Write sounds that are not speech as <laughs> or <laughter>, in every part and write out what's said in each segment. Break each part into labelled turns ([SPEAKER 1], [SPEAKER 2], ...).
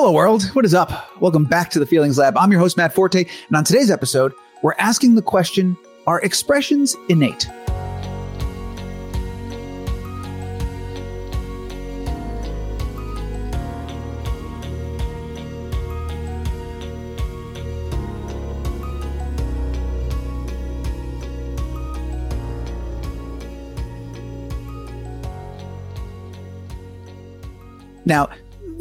[SPEAKER 1] Hello, world. What is up? Welcome back to the Feelings Lab. I'm your host, Matt Forte, and on today's episode, we're asking the question Are expressions innate? Now,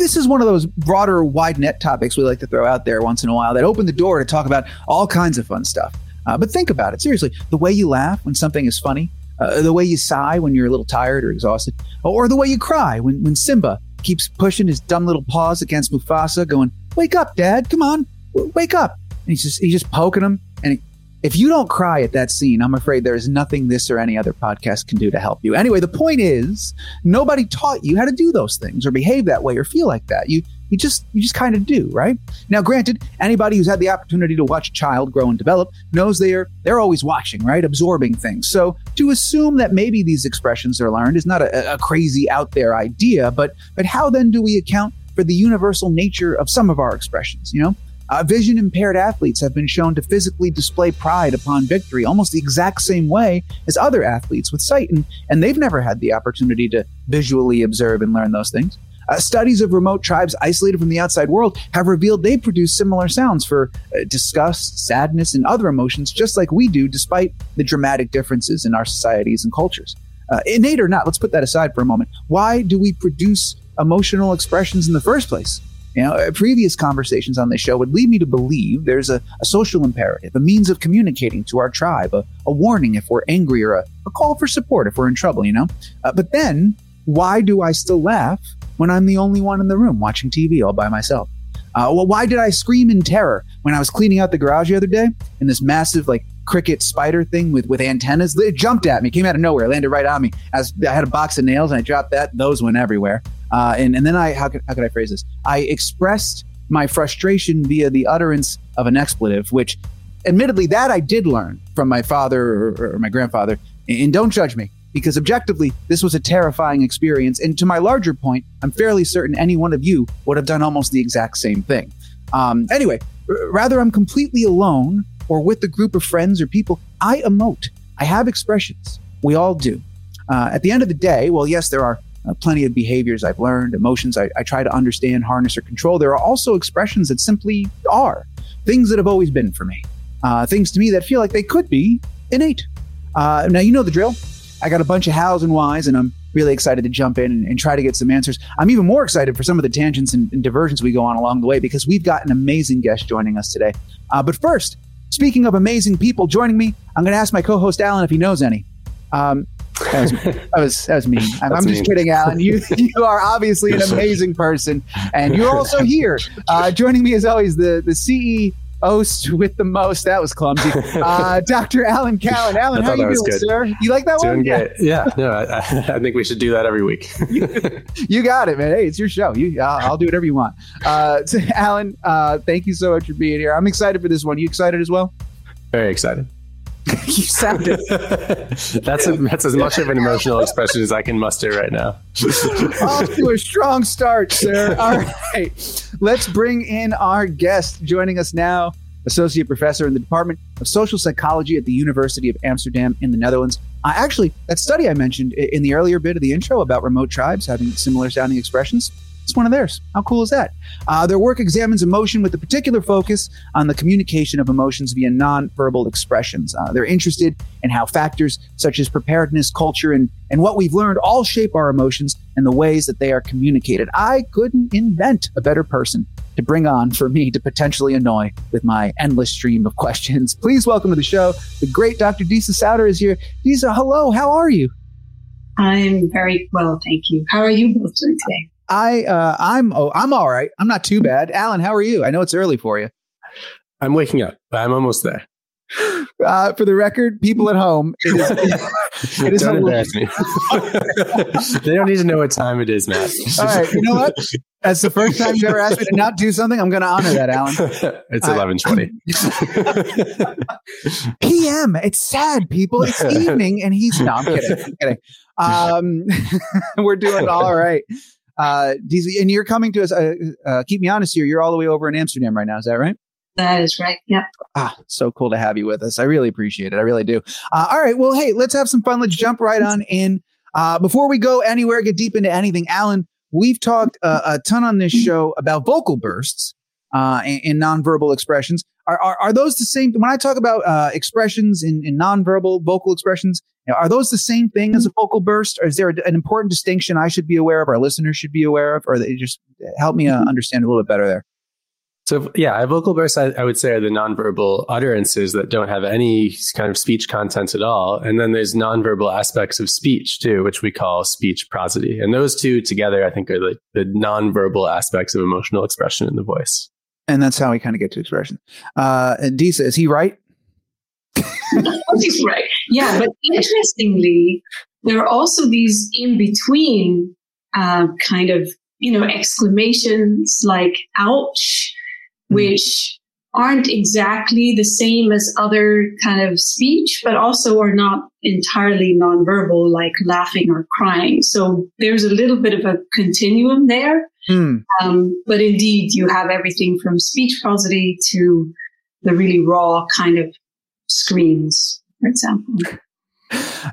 [SPEAKER 1] this is one of those broader, wide net topics we like to throw out there once in a while that open the door to talk about all kinds of fun stuff. Uh, but think about it seriously. The way you laugh when something is funny, uh, the way you sigh when you're a little tired or exhausted, or the way you cry when, when Simba keeps pushing his dumb little paws against Mufasa, going, Wake up, Dad, come on, w- wake up. And he's just, he's just poking him. And he, if you don't cry at that scene, I'm afraid there is nothing this or any other podcast can do to help you. Anyway, the point is, nobody taught you how to do those things or behave that way or feel like that. You you just you just kind of do, right? Now, granted, anybody who's had the opportunity to watch a child grow and develop knows they're they're always watching, right, absorbing things. So to assume that maybe these expressions are learned is not a, a crazy out there idea, but but how then do we account for the universal nature of some of our expressions? You know, uh, vision impaired athletes have been shown to physically display pride upon victory almost the exact same way as other athletes with sight, and, and they've never had the opportunity to visually observe and learn those things. Uh, studies of remote tribes isolated from the outside world have revealed they produce similar sounds for uh, disgust, sadness, and other emotions, just like we do, despite the dramatic differences in our societies and cultures. Uh, innate or not, let's put that aside for a moment. Why do we produce emotional expressions in the first place? You know, uh, previous conversations on this show would lead me to believe there's a, a social imperative, a means of communicating to our tribe, a, a warning if we're angry, or a, a, call for support if we're in trouble, you know? Uh, but then, why do I still laugh when I'm the only one in the room watching TV all by myself? Uh, well, why did I scream in terror when I was cleaning out the garage the other day and this massive, like, cricket spider thing with, with antennas? It jumped at me, came out of nowhere, landed right on me. As I had a box of nails and I dropped that, those went everywhere. Uh, and, and then I, how could, how could I phrase this? I expressed my frustration via the utterance of an expletive, which admittedly that I did learn from my father or, or my grandfather. And don't judge me because objectively, this was a terrifying experience. And to my larger point, I'm fairly certain any one of you would have done almost the exact same thing. Um, anyway, r- rather I'm completely alone or with a group of friends or people, I emote. I have expressions. We all do. Uh, at the end of the day, well, yes, there are uh, plenty of behaviors I've learned, emotions I, I, try to understand, harness, or control. There are also expressions that simply are things that have always been for me, uh, things to me that feel like they could be innate. Uh, now, you know the drill. I got a bunch of hows and whys, and I'm really excited to jump in and, and, try to get some answers. I'm even more excited for some of the tangents and, and, diversions we go on along the way because we've got an amazing guest joining us today. Uh, but first, speaking of amazing people joining me, I'm going to ask my co host Alan if he knows any. Um, that was that was, that was mean. <laughs> I'm, I'm just kidding, Alan. You <laughs> you are obviously an amazing person, and you're also here. <laughs> Uh, joining me as always, the the CE host with the most. That was clumsy. <laughs> Uh, Dr. Alan Cowen. Alan, how you doing, good. sir? You like that
[SPEAKER 2] doing
[SPEAKER 1] one?
[SPEAKER 2] Good. Yeah. yeah. No, I, I, think we should do that every week. <laughs>
[SPEAKER 1] you, you, got it, man. Hey, it's your show. You, I'll, I'll do whatever you want. Uh, so <laughs> Alan, uh, thank you so much for being here. I'm excited for this one. You excited as well?
[SPEAKER 2] Very excited. <laughs>
[SPEAKER 1] you sounded. <laughs>
[SPEAKER 2] that's a, that's as much of an emotional expression as I can muster right now. <laughs>
[SPEAKER 1] Off to a strong start, sir. All right, let's bring in our guest. Joining us now, associate professor in the Department of Social Psychology at the University of Amsterdam in the Netherlands. Uh, actually, that study I mentioned in the earlier bit of the intro about remote tribes having similar sounding expressions it's one of theirs. How cool is that? Uh, their work examines emotion with a particular focus on the communication of emotions via nonverbal expressions. Uh, they're interested in how factors such as preparedness, culture, and, and what we've learned all shape our emotions and the ways that they are communicated. I couldn't invent a better person to bring on for me to potentially annoy with my endless stream of questions. <laughs> Please welcome to the show the great Dr. Disa Sauter is here. Disa, hello. How are you?
[SPEAKER 3] I'm very well, thank you. How are you both doing today?
[SPEAKER 1] I uh, I'm oh I'm all right. I'm not too bad. Alan, how are you? I know it's early for you.
[SPEAKER 2] I'm waking up. but I'm almost there.
[SPEAKER 1] Uh, for the record, people at home, it
[SPEAKER 2] is, <laughs> it is don't embarrass me. <laughs> they don't need to know what time it is, Matt.
[SPEAKER 1] All right, you know what? That's the first time you ever asked me to not do something. I'm going to honor that, Alan. <laughs>
[SPEAKER 2] it's eleven twenty
[SPEAKER 1] p.m. It's sad, people. It's evening, and he's no. I'm kidding. I'm kidding. Um, we're doing all right. Uh, and you're coming to us. Uh, uh, keep me honest here. You're all the way over in Amsterdam right now. Is that right?
[SPEAKER 3] That is right. Yep.
[SPEAKER 1] Ah, so cool to have you with us. I really appreciate it. I really do. Uh, all right. Well, hey, let's have some fun. Let's jump right on in. Uh, before we go anywhere, get deep into anything, Alan, we've talked uh, a ton on this show about vocal bursts uh, and, and nonverbal expressions. Are, are, are, those the same? When I talk about uh, expressions in, in nonverbal vocal expressions, are those the same thing as a vocal burst? Or is there an important distinction I should be aware of, our listeners should be aware of, or they just help me uh, understand a little bit better there?
[SPEAKER 2] So yeah, a vocal burst I, I, would say are the nonverbal utterances that don't have any kind of speech content at all, and then there's nonverbal aspects of speech too, which we call speech prosody. And those two together, I think, are the, the nonverbal aspects of emotional expression in the voice.
[SPEAKER 1] And that's how we kind of get to expression. Uh, and Disa, is he right?
[SPEAKER 3] Right. Yeah, but interestingly, there are also these in between uh, kind of you know exclamations like "ouch." Mm-hmm. which aren't exactly the same as other kind of speech, but also are not entirely nonverbal, like laughing or crying. So there's a little bit of a continuum there. Mm. Um, but indeed, you have everything from speech prosody to the really raw kind of screams, for example.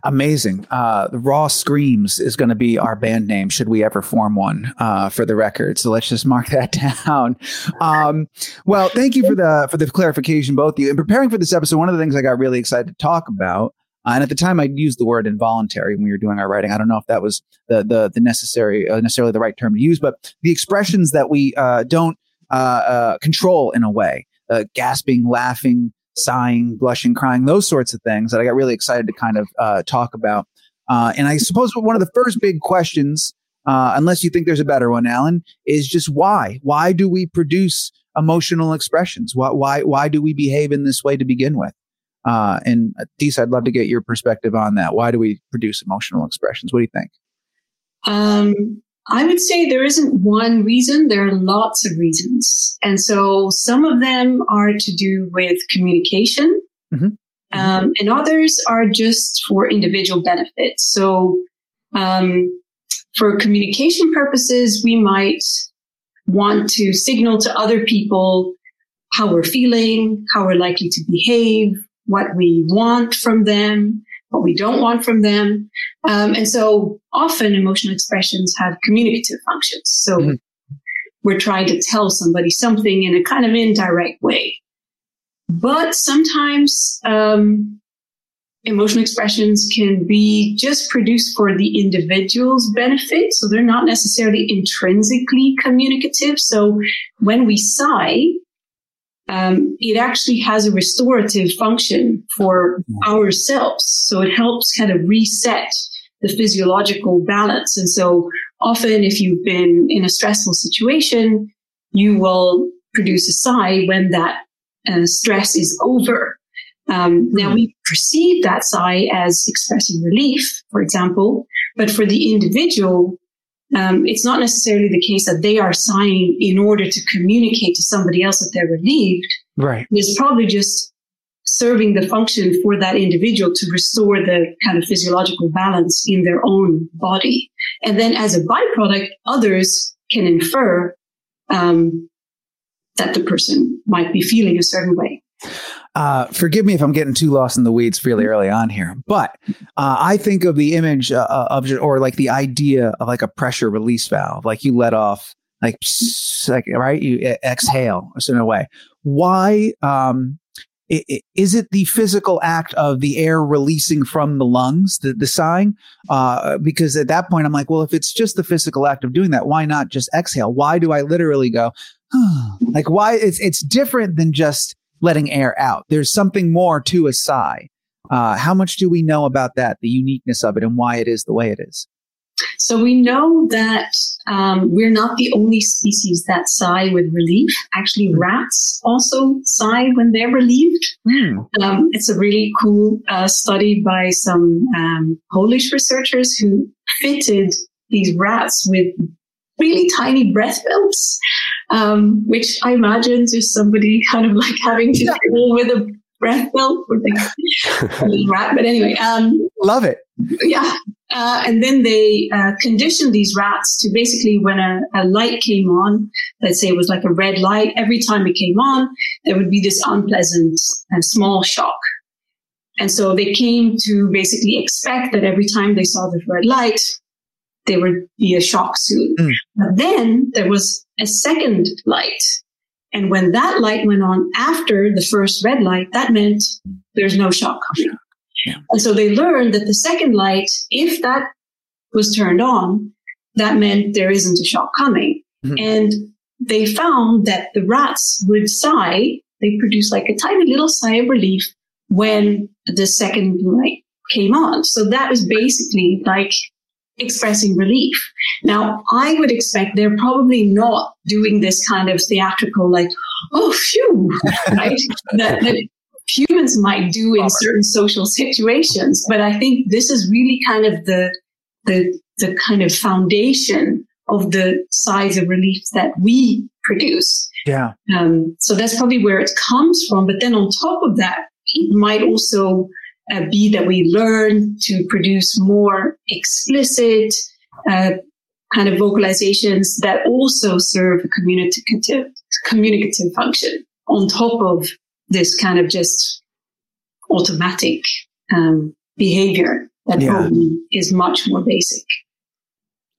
[SPEAKER 1] Amazing. Uh, the Raw Screams is going to be our band name, should we ever form one uh, for the record. So let's just mark <laughs> that down. Um, well, thank you for the for the clarification, both of you. In preparing for this episode, one of the things I got really excited to talk about, uh, and at the time I used the word involuntary when we were doing our writing. I don't know if that was the the, the necessary uh, necessarily the right term to use, but the expressions that we uh, don't uh, control in a way, gasping, laughing sighing, blushing, crying, those sorts of things that I got really excited to kind of uh, talk about. Uh, and I suppose one of the first big questions, uh, unless you think there's a better one, Alan, is just why? Why do we produce emotional expressions? Why why why do we behave in this way to begin with? Uh, and uh, Disa, I'd love to get your perspective on that. Why do we produce emotional expressions? What do you think?
[SPEAKER 3] Um, I would say there isn't one reason. There are lots of reasons. And so some of them are to do with communication. Mm-hmm. Um, and others are just for individual benefit. So, um, for communication purposes, we might want to signal to other people how we're feeling, how we're likely to behave, what we want from them, what we don't want from them. Um, and so often emotional expressions have communicative functions. So mm-hmm. we're trying to tell somebody something in a kind of indirect way. But sometimes um, emotional expressions can be just produced for the individual's benefit. So they're not necessarily intrinsically communicative. So when we sigh, um, it actually has a restorative function for ourselves. So it helps kind of reset the physiological balance. And so often if you've been in a stressful situation, you will produce a sigh when that uh, stress is over. Um, now we perceive that sigh as expressing relief, for example, but for the individual, um, it's not necessarily the case that they are sighing in order to communicate to somebody else that they're relieved.
[SPEAKER 1] Right.
[SPEAKER 3] It's probably just serving the function for that individual to restore the kind of physiological balance in their own body. And then as a byproduct, others can infer um, that the person might be feeling a certain way.
[SPEAKER 1] Uh, forgive me if I'm getting too lost in the weeds fairly mm-hmm. early on here, but uh, I think of the image uh, uh of, or like the idea of like a pressure release valve, like you let off, like, like right, you exhale in a way. Why? Um, is it the physical act of the air releasing from the lungs, the, the sighing? Uh, because at that point, I'm like, well, if it's just the physical act of doing that, why not just exhale? Why do I literally go, <sighs> like, why? It's it's different than just letting air out. There's something more to a sigh. Uh, how much do we know about that, the uniqueness of it, and why it is the way it is?
[SPEAKER 3] So we know that um, we're not the only species that sigh with relief. Actually, rats also sigh when they're relieved. Mm. Um, it's a really cool uh, study by some um, Polish researchers who fitted these rats with really tiny breath belts, um, which I imagine just somebody kind of like having to fill with a breath belt for the rat. But anyway, um,
[SPEAKER 1] love it.
[SPEAKER 3] Yeah. Uh, and then they uh, conditioned these rats to basically when a, a, light came on, let's say it was like a red light, every time it came on, there would be this unpleasant and small shock. And so they came to basically expect that every time they saw this red light, there would be a shock soon. Mm. But then there was a second light. And when that light went on after the first red light, that meant there's no shock coming. Yeah. And so they learned that the second light, if that was turned on, that meant there isn't a shock coming. Mm-hmm. And they found that the rats would sigh. They produce like a tiny little sigh of relief when the second light came on. So that was basically like expressing relief. Now, I would expect they're probably not doing this kind of theatrical, like, oh, phew, <laughs> right? that, that humans might do in certain social situations. But I think this is really kind of the, the, the kind of foundation of the sighs of relief that we produce.
[SPEAKER 1] Yeah.
[SPEAKER 3] Um, so that's probably where it comes from. But then on top of that, it might also uh, be that we learn to produce more explicit uh, kind of vocalizations that also serve a communicative communicative function on top of this kind of just automatic um, behavior that yeah. probably is much more basic.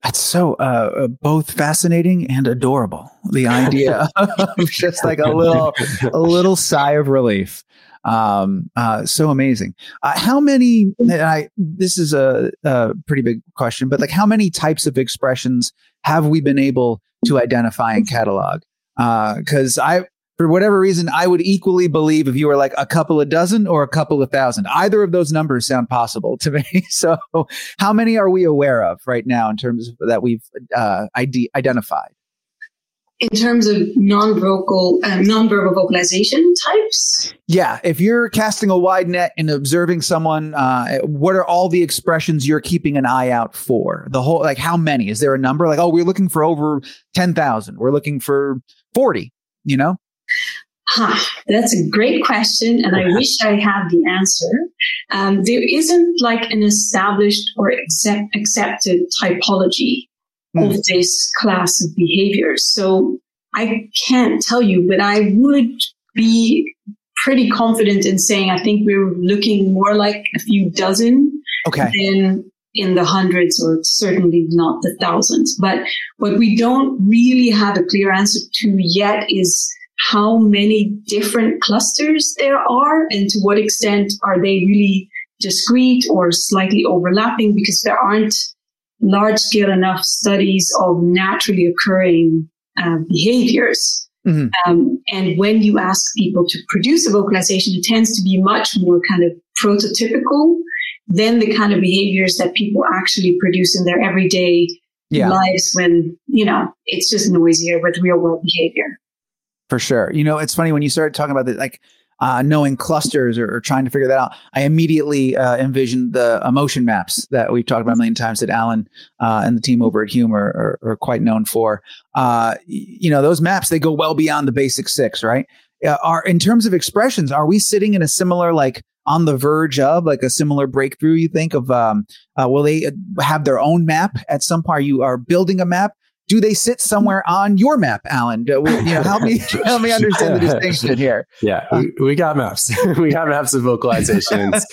[SPEAKER 1] That's so uh, uh both fascinating and adorable. The idea <laughs> of just like a little, a little sigh of relief. Um, uh, so amazing. Uh, how many? I this is a, a pretty big question, but like how many types of expressions have we been able to identify and catalog? Because uh, I for whatever reason, I would equally believe if you were like a couple of dozen or a couple of thousand. Either of those numbers sound possible to me. <laughs> So, how many are we aware of right now in terms of that we've uh, ID- identified?
[SPEAKER 3] In terms of non-vocal, uh, non-verbal vocalization types.
[SPEAKER 1] Yeah, if you're casting a wide net and observing someone, uh, what are all the expressions you're keeping an eye out for? The whole, like, how many? Is there a number? Like, oh, we're looking for over ten thousand. We're looking for forty. You know.
[SPEAKER 3] Huh, that's a great question, and I wish I had the answer. Um, there isn't like an established or accept, accepted typology mm. of this class of behaviors. So I can't tell you, but I would be pretty confident in saying I think we're looking more like a few dozen
[SPEAKER 1] okay.
[SPEAKER 3] than in the hundreds or certainly not the thousands. But what we don't really have a clear answer to yet is how many different clusters there are and to what extent are they really discrete or slightly overlapping because there aren't large scale enough studies of naturally occurring uh, behaviors. Mm-hmm. Um, and when you ask people to produce a vocalization, it tends to be much more kind of prototypical than the kind of behaviors that people actually produce in their everyday yeah. lives when, you know, it's just noisier with real world behavior
[SPEAKER 1] for sure. You know, it's funny when you started talking about the like uh, knowing clusters or, or, trying to figure that out. I immediately uh, envisioned the emotion maps that we've talked about a million times that Alan uh, and the team over at Hume are, are, are quite known for. Uh, you know, those maps they go well beyond the basic six, right? Uh, are in terms of expressions, are we sitting in a similar like on the verge of like a similar breakthrough? You think of um, uh, will they have their own map at some point? You are building a map do they sit somewhere on your map, Alan? You know, help me <laughs> help me understand the distinction here.
[SPEAKER 2] Yeah, we, we got maps. <laughs> we got maps of vocalizations.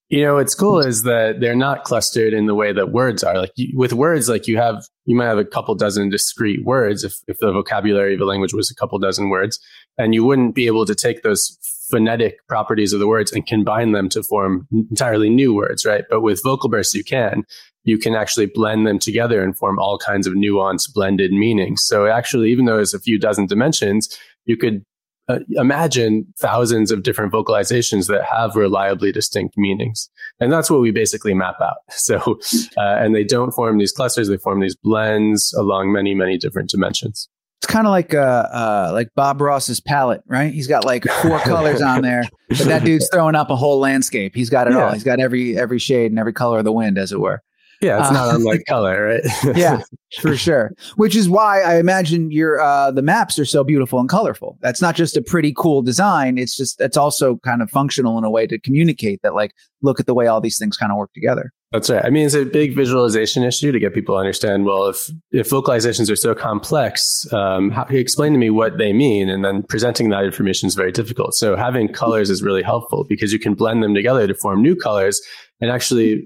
[SPEAKER 2] <laughs> you know, what's cool is that they're not clustered in the way that words are. Like you, with words, like you have you might have a couple dozen discrete words if if the vocabulary of a language was a couple dozen words, and you wouldn't be able to take those phonetic properties of the words and combine them to form entirely new words, right? But with vocal bursts, you can you can actually blend them together and form all kinds of nuanced blended meanings. So actually, even though there's a few dozen dimensions, you could uh, imagine thousands of different vocalizations that have reliably distinct meanings. And that's what we basically map out. <laughs> So, uh, and they don't form these clusters, they form these blends along many, many different dimensions.
[SPEAKER 1] It's kind of like uh, uh, like Bob Ross's palette, right? He's got like four <laughs> colors on there, but that dude's throwing up a whole landscape. He's got it yeah. all. He's got every every shade and every color of the wind, as it were.
[SPEAKER 2] Yeah, it's not uh, unlike <laughs> color,
[SPEAKER 1] right? yeah, <laughs> for sure. Which is why I imagine your uh, the maps are so beautiful and colorful. That's not just a pretty cool design. It's just it's also kind of functional in a way to communicate that like look at the way all these things kind of work together.
[SPEAKER 2] That's right. I mean, it's a big visualization issue to get people to understand. Well, if if vocalizations are so complex, um, how, explain to me what they mean, and then presenting that information is very difficult. So having colors is really helpful because you can blend them together to form new colors and actually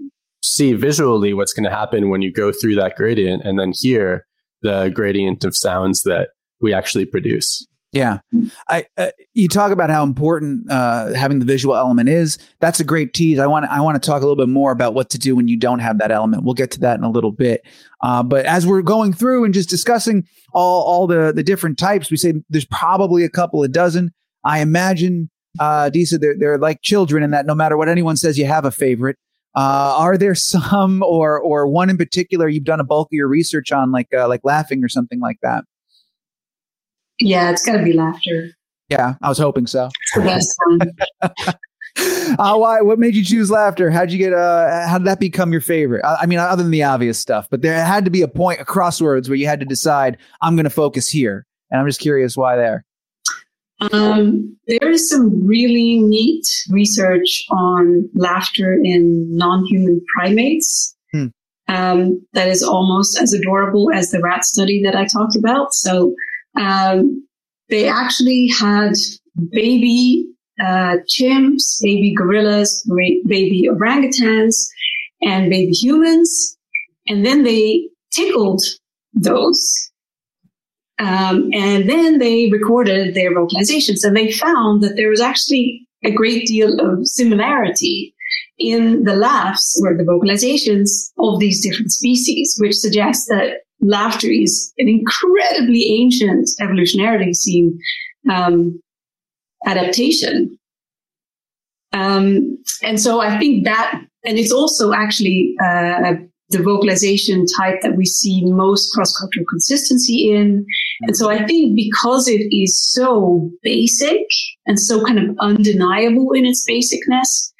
[SPEAKER 2] see visually what's going to happen when you go through that gradient and then hear the gradient of sounds that we actually produce.
[SPEAKER 1] Yeah, I uh, you talk about how important uh, having the visual element is. That's a great tease. I want I want to talk a little bit more about what to do when you don't have that element. We'll get to that in a little bit. Uh, but as we're going through and just discussing all all the the different types, we say there's probably a couple of dozen. I imagine, uh, Disa, they're they're like children in that no matter what anyone says, you have a favorite. Uh, are there <laughs> some or or one in particular you've done a bulk of your research on, like uh, like laughing or something like that?
[SPEAKER 3] Yeah, it's got to be laughter.
[SPEAKER 1] Yeah, I was hoping so.
[SPEAKER 3] It's the best one. <laughs>
[SPEAKER 1] uh, why? What made you choose laughter? How'd you get? Uh, how did that become your favorite? I, I, mean, other than the obvious stuff, but there had to be a point, a crossroads, where you had to decide, I'm going to focus here, and I'm just curious why there.
[SPEAKER 3] Um, there is some really neat research on laughter in non-human primates. Hmm. Um, that is almost as adorable as the rat study that I talked about. So um, they actually had baby uh, chimps, baby gorillas, baby orangutans, and baby humans, and then they tickled those um, and then they recorded their vocalizations and they found that there was actually a great deal of similarity in the laughs or the vocalizations of these different species, which suggests that laughter is an incredibly ancient, evolutionarily seen um, adaptation. Um, and so I think that, and it's also actually uh, the vocalization type that we see most cross-cultural consistency in. And so I think because it is so basic and so kind of undeniable in its basicness,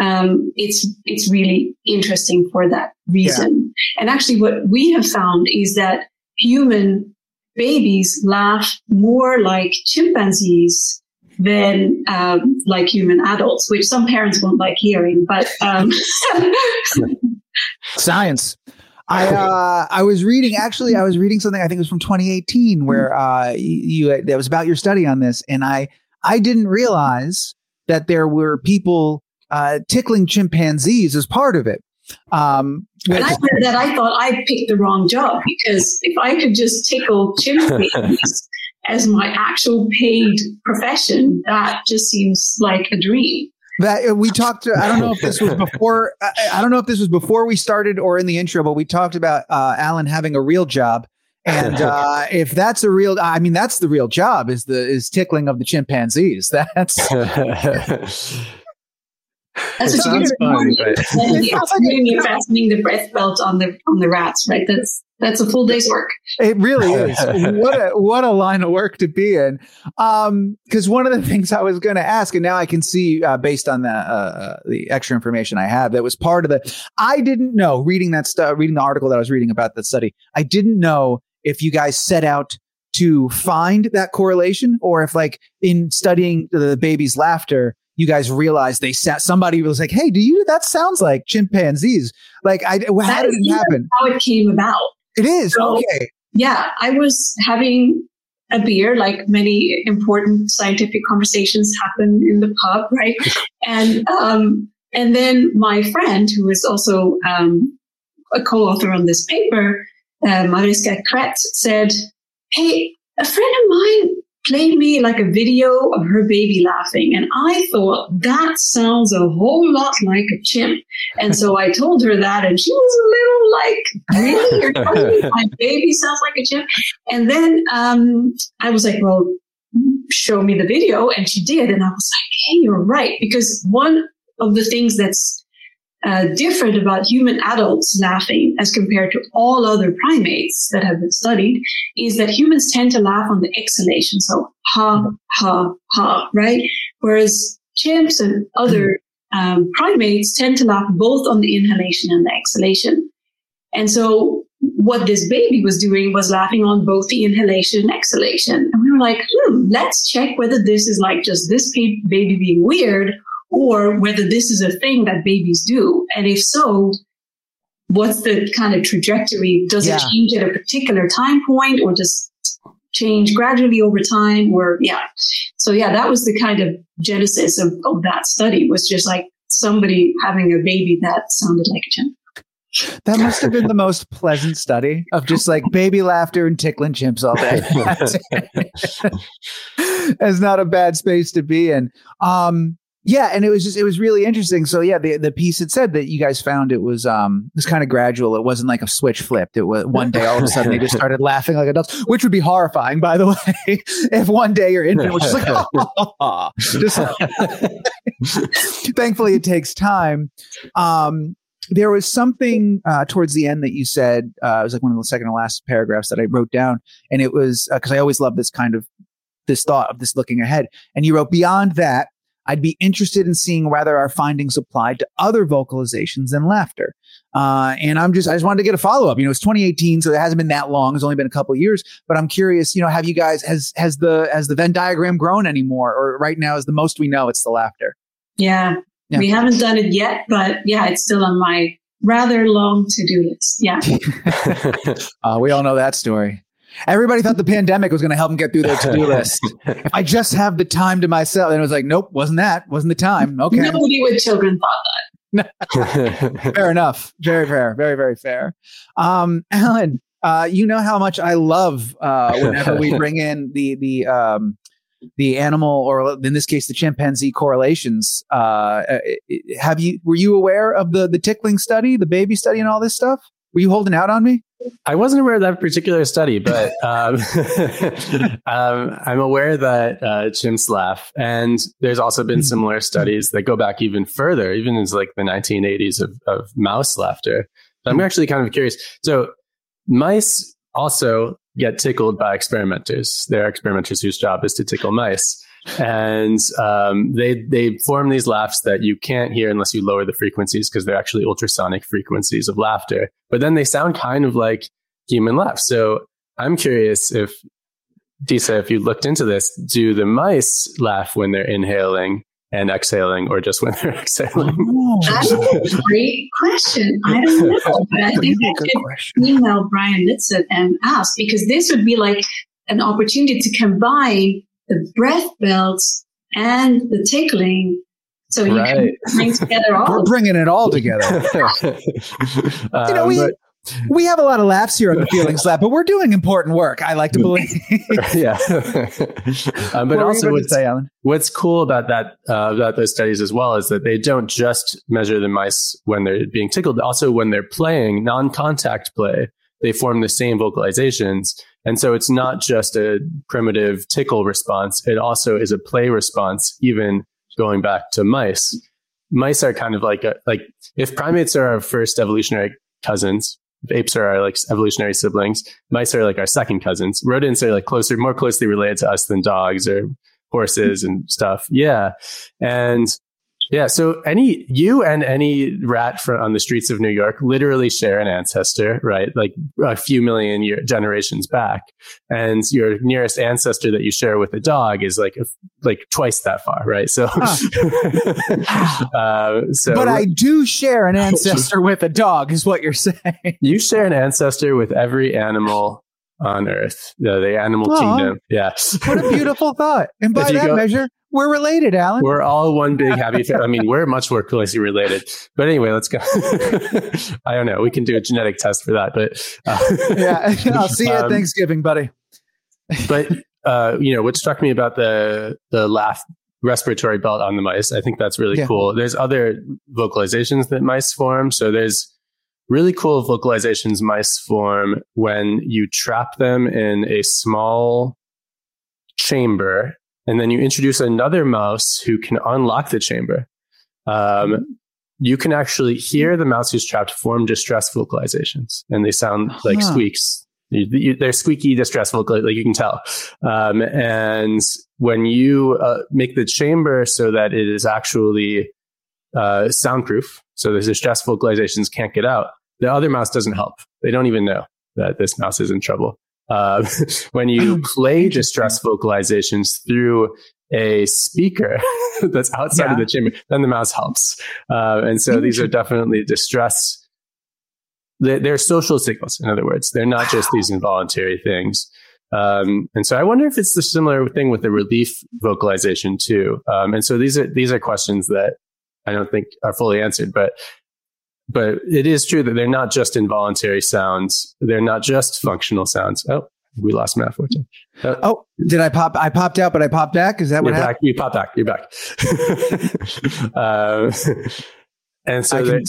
[SPEAKER 3] um, it's it's really interesting for that reason. Yeah. And actually, what we have found is that human babies laugh more like chimpanzees than um, like human adults, which some parents won't like hearing. But um, <laughs>
[SPEAKER 1] Science. I <laughs> uh, I was reading actually I was reading something I think it was from 2018 where uh, you, you that was about your study on this and I I didn't realize that there were people uh, tickling chimpanzees as part of it. Um,
[SPEAKER 3] and I read that I thought I picked the wrong job because if I could just tickle chimpanzees <laughs> as my actual paid profession, that just seems like a dream
[SPEAKER 1] that uh, we talked to i don't know if this was <laughs> before I, I, don't know if this was before we started or in the intro but we talked about uh, alan having a real job and <laughs> uh, if that's a real i mean that's the real job is the is tickling of the chimpanzees <laughs> that's
[SPEAKER 3] That's what you're doing. You're fastening the breath belt on the on the rats, right? That's that's a full day's work.
[SPEAKER 1] It really <laughs> is. what a what a line of work to be in. Um, because one of the <laughs> things I was going to ask, and now I can see uh, based on the uh, uh, the extra information I have, that was part of the. I didn't know reading that stuff, reading the article that I was reading about that study. I didn't know if you guys set out to find that correlation, or if like in studying the baby's laughter, you guys realized they sat somebody was like, "Hey, do you? That sounds like chimpanzees." Like, I how that did it happen?
[SPEAKER 3] How it came about?
[SPEAKER 1] It is so, okay.
[SPEAKER 3] Yeah, I was having a beer, like many important scientific conversations happen in the pub, <laughs> right? and um, and then my friend, who is also um, a co-author on this paper, uh, Mariska Kret, said, "Hey, a friend of mine played me like a video of her baby laughing. And I thought that sounds a whole lot like a chimp. And so I told her that and she was a little like, really? You're telling me my baby sounds like a chimp? And then um, I was like, well, show me the video. And she did. And I was like, hey, you're right. Because one of the things that's uh, different about human adults laughing as compared to all other primates that have been studied is that humans tend to laugh on the exhalation. So ha, ha, ha, right? Whereas chimps and other um, primates tend to laugh both on the inhalation and the exhalation. And so what this baby was doing was laughing on both the inhalation and exhalation. And we were like, hmm, let's check whether this is like just this baby being weird or whether this is a thing that babies do. And if so, what's the kind of trajectory? Does yeah. it change at a particular time point or just change gradually over time? Or yeah. So yeah, that was the kind of genesis of, of that study was just like somebody having a baby that sounded like a chimp.
[SPEAKER 1] That must have been the most pleasant study of just like baby laughter and tickling chimps all day. <laughs> It's <laughs> not a bad space to be in. Um, yeah, and it was just it was really interesting. So yeah, the the piece had said that you guys found it was um it was kind of gradual. It wasn't like a switch flipped. It was one day all of a sudden they just <laughs> started laughing like adults, which would be horrifying, by the <laughs> way, if one day your infant was just like oh, <laughs> just thankfully it takes time. Um there was something uh, towards the end that you said. Uh, it was like one of the second to last paragraphs that I wrote down, and it was because uh, I always love this kind of this thought of this looking ahead. And you wrote, beyond that, I'd be interested in seeing whether our findings applied to other vocalizations than laughter. Uh, and I'm just, I just wanted to get a follow up. You know, it's 2018, so it hasn't been that long. It's only been a couple years, but I'm curious, you know, have you guys, has, has the, has the Venn diagram grown anymore? Or right now is the most we know, it's the laughter?
[SPEAKER 3] Yeah. yeah. We haven't done it yet, but yeah, it's still on my rather long to do list. Yeah. <laughs> <laughs>
[SPEAKER 1] uh, we all know that story. Everybody thought the pandemic was going to help them get through their to-do <laughs> list. if I just have the time to myself, and it was like, nope, wasn't that? Wasn't the time? Okay.
[SPEAKER 3] Nobody with children thought
[SPEAKER 1] that. <laughs> fair enough. Very fair. Very very fair. Um, <laughs> Alan, uh, you know how much I love uh, whenever we bring in the the um, the animal or in this case the chimpanzee correlations. Uh, uh have you were you aware of the the tickling study, the baby study, and all this stuff? Were you holding out on me?
[SPEAKER 2] I wasn't aware of that particular study, but um, <laughs> um, I'm aware that uh, chimps laugh, and there's also been similar studies that go back even further, even as like the 1980s of, of mouse laughter. So I'm actually kind of curious. So mice also get tickled by experimenters. There are experimenters whose job is to tickle mice and um, they they form these laughs that you can't hear unless you lower the frequencies because they're actually ultrasonic frequencies of laughter. But then they sound kind of like human laughs. So I'm curious if Disa, if you looked into this, do the mice laugh when they're inhaling and exhaling, or just when they're <laughs> exhaling?
[SPEAKER 3] Oh, that's a great question. I don't know, but I think I should email Brian Litson and ask because this would be like an opportunity to combine the breath belts and the tickling. So you right. can bring together all. <laughs>
[SPEAKER 1] We're bringing it all together. um, <laughs> <laughs> you know, we, but, we have a lot of laughs here on the Feelings Lab, but we're doing important work. I like to believe.
[SPEAKER 2] yeah, um, but what also what's, say, Alan? what's cool about that uh, about those studies as well is that they don't just measure the mice when they're being tickled, also when they're playing non-contact play, they form the same vocalizations and so it's not just a primitive tickle response. It also is a play response, even going back to mice. Mice are kind of like a, like if primates are our first evolutionary cousins, apes are our like evolutionary siblings, mice are like our second cousins. Rodents are like closer, more closely related to us than dogs or horses and stuff. Yeah. And yeah. So any you and any rat on the streets of New York literally share an ancestor, right? Like a few million year, generations back, and your nearest ancestor that you share with a dog is like like twice that far, right? So, huh. <laughs> uh, so,
[SPEAKER 1] but I do share an <laughs> ancestor with a dog, is what you're saying.
[SPEAKER 2] You share an ancestor with every animal on Earth, the, the animal Aww. kingdom. Yeah.
[SPEAKER 1] what a <laughs> beautiful thought. And by that go, measure, we're related, Alan.
[SPEAKER 2] We're all one big happy <laughs> family. I mean, we're much more closely related. But anyway, let's go. <laughs> I don't know. We can do a genetic test for that. But
[SPEAKER 1] uh, yeah, I'll see you um, at Thanksgiving, buddy.
[SPEAKER 2] but uh, you know, what struck me about the the laugh respiratory belt on the mice, I think that's really yeah. cool. There's other vocalizations that mice form. So there's really cool vocalizations mice form when you trap them in a small chamber and then you introduce another mouse who can unlock the chamber. Um, you can actually hear the mouse who's trapped form distress vocalizations, and they sound like huh. squeaks. They're squeaky, distress vocal, like you can tell. Um, and when you uh, make the chamber so that it is actually uh, soundproof, so the distress vocalizations can't get out, the other mouse doesn't help. They don't even know that this mouse is in trouble. Uh, <laughs> when you <laughs> play distress vocalizations through a speaker <laughs> that's outside yeah. of the chamber, then the mouse helps. Uh, and so these are definitely distress. They're, they're, social signals, in other words. They're not just these involuntary things. Um, and so I wonder if it's the similar thing with the relief vocalization too. Um, and so these are these are questions that I don't think are fully answered, but but it is true that they're not just involuntary sounds. They're not just functional sounds. Oh, we lost Matt Forte.
[SPEAKER 1] Uh, oh, did I pop? I popped out, but I popped back. Is that what happened?
[SPEAKER 2] Back. You popped back. You're back. uh, <laughs> and so can,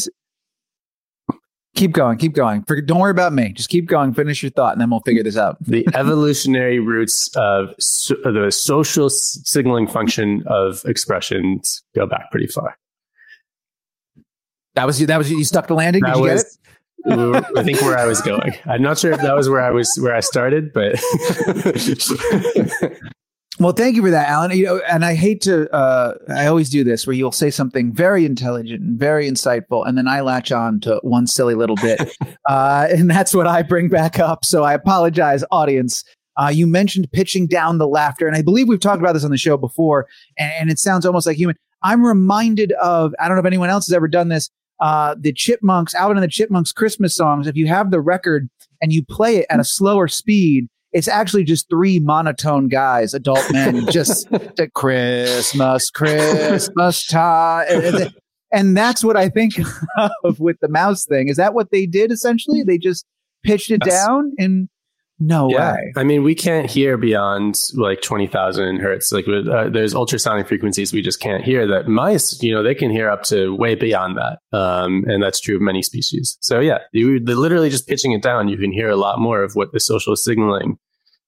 [SPEAKER 1] keep going, keep going. Don't worry about me. Just keep going. Finish your thought, and then we'll figure this out.
[SPEAKER 2] the evolutionary roots of so, the social signaling function of expressions go back pretty far.
[SPEAKER 1] That was you. That was you. Stuck the landing. Did that you was, get it? <laughs>
[SPEAKER 2] I think where I was going. I'm not sure if that was where I was where I started, but <laughs>
[SPEAKER 1] Well, thank you for that, Alan. You know, and I hate to uh, I always do this where you'll say something very intelligent and very insightful, and then I latch on to one silly little bit. <laughs> uh, and that's what I bring back up. So I apologize, audience. Uh, you mentioned pitching down the laughter, and I believe we've talked about this on the show before, and, and it sounds almost like human. I'm reminded of, I don't know if anyone else has ever done this, uh, the Chipmunks, Alvin and the Chipmunks Christmas songs, if you have the record and you play it at a slower speed, it's actually just three monotone guys, adult men, just <laughs> the Christmas, Christmas time. And, and that's what I think <laughs> of with the mouse thing. Is that what they did essentially? They just pitched it down and no yeah. way.
[SPEAKER 2] I mean, we can't hear beyond like 20,000 hertz. Like uh, there's ultrasonic frequencies we just can't hear that mice, you know, they can hear up to way beyond that. Um, and that's true of many species. So yeah, you they're literally just pitching it down, you can hear a lot more of what the social signaling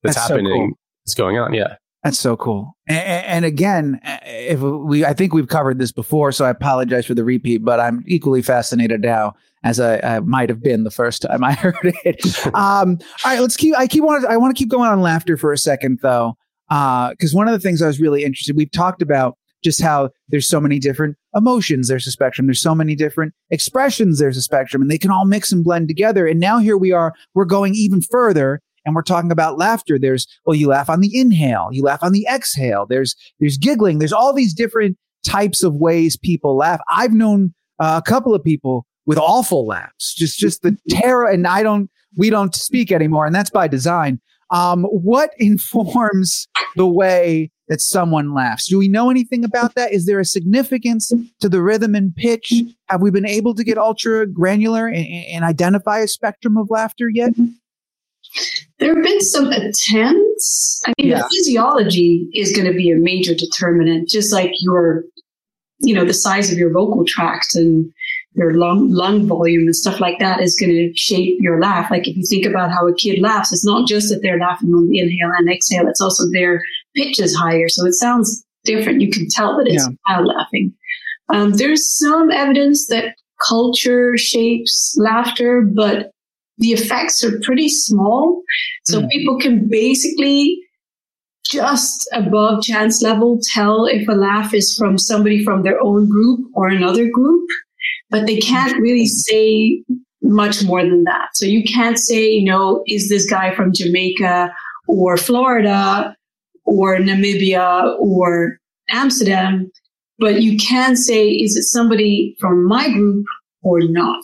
[SPEAKER 2] that's, that's happening so cool. is going on. Yeah.
[SPEAKER 1] That's so cool. And, and, again, if we, I think we've covered this before, so I apologize for the repeat, but I'm equally fascinated now as I, I might have been the first time I <laughs> heard it. um, all right, let's keep. I keep want. I want to keep going on laughter for a second, though, because uh, one of the things I was really interested. We've talked about just how there's so many different emotions. There's a spectrum. There's so many different expressions. There's a spectrum, and they can all mix and blend together. And now here we are. We're going even further and we're talking about laughter there's well you laugh on the inhale you laugh on the exhale there's there's giggling there's all these different types of ways people laugh i've known uh, a couple of people with awful laughs, just just the <laughs> terror. And I don't, we don't speak anymore, and that's by design. Um, what <laughs> informs the way that someone laughs? Do we know anything about that? Is there a significance to the rhythm and pitch? Have we been able to get ultra granular and, and identify a spectrum of laughter yet?
[SPEAKER 3] There have been some attempts. I mean, yeah. the physiology is going to be a major determinant, just like your, you know, the size of your vocal tract and your lung, lung volume and stuff like that is going to shape your laugh. Like if you think about how a kid laughs, it's not just that they're laughing on the inhale and exhale, it's also their pitch is higher. So it sounds different. You can tell that it's yeah. loud laughing. Um, there's some evidence that culture shapes laughter, but the effects are pretty small. So mm. people can basically just above chance level tell if a laugh is from somebody from their own group or another group but they can't really say much more than that. So you can't say, you know, is this guy from Jamaica or Florida or Namibia or Amsterdam? But you can say, is it somebody from my group or not?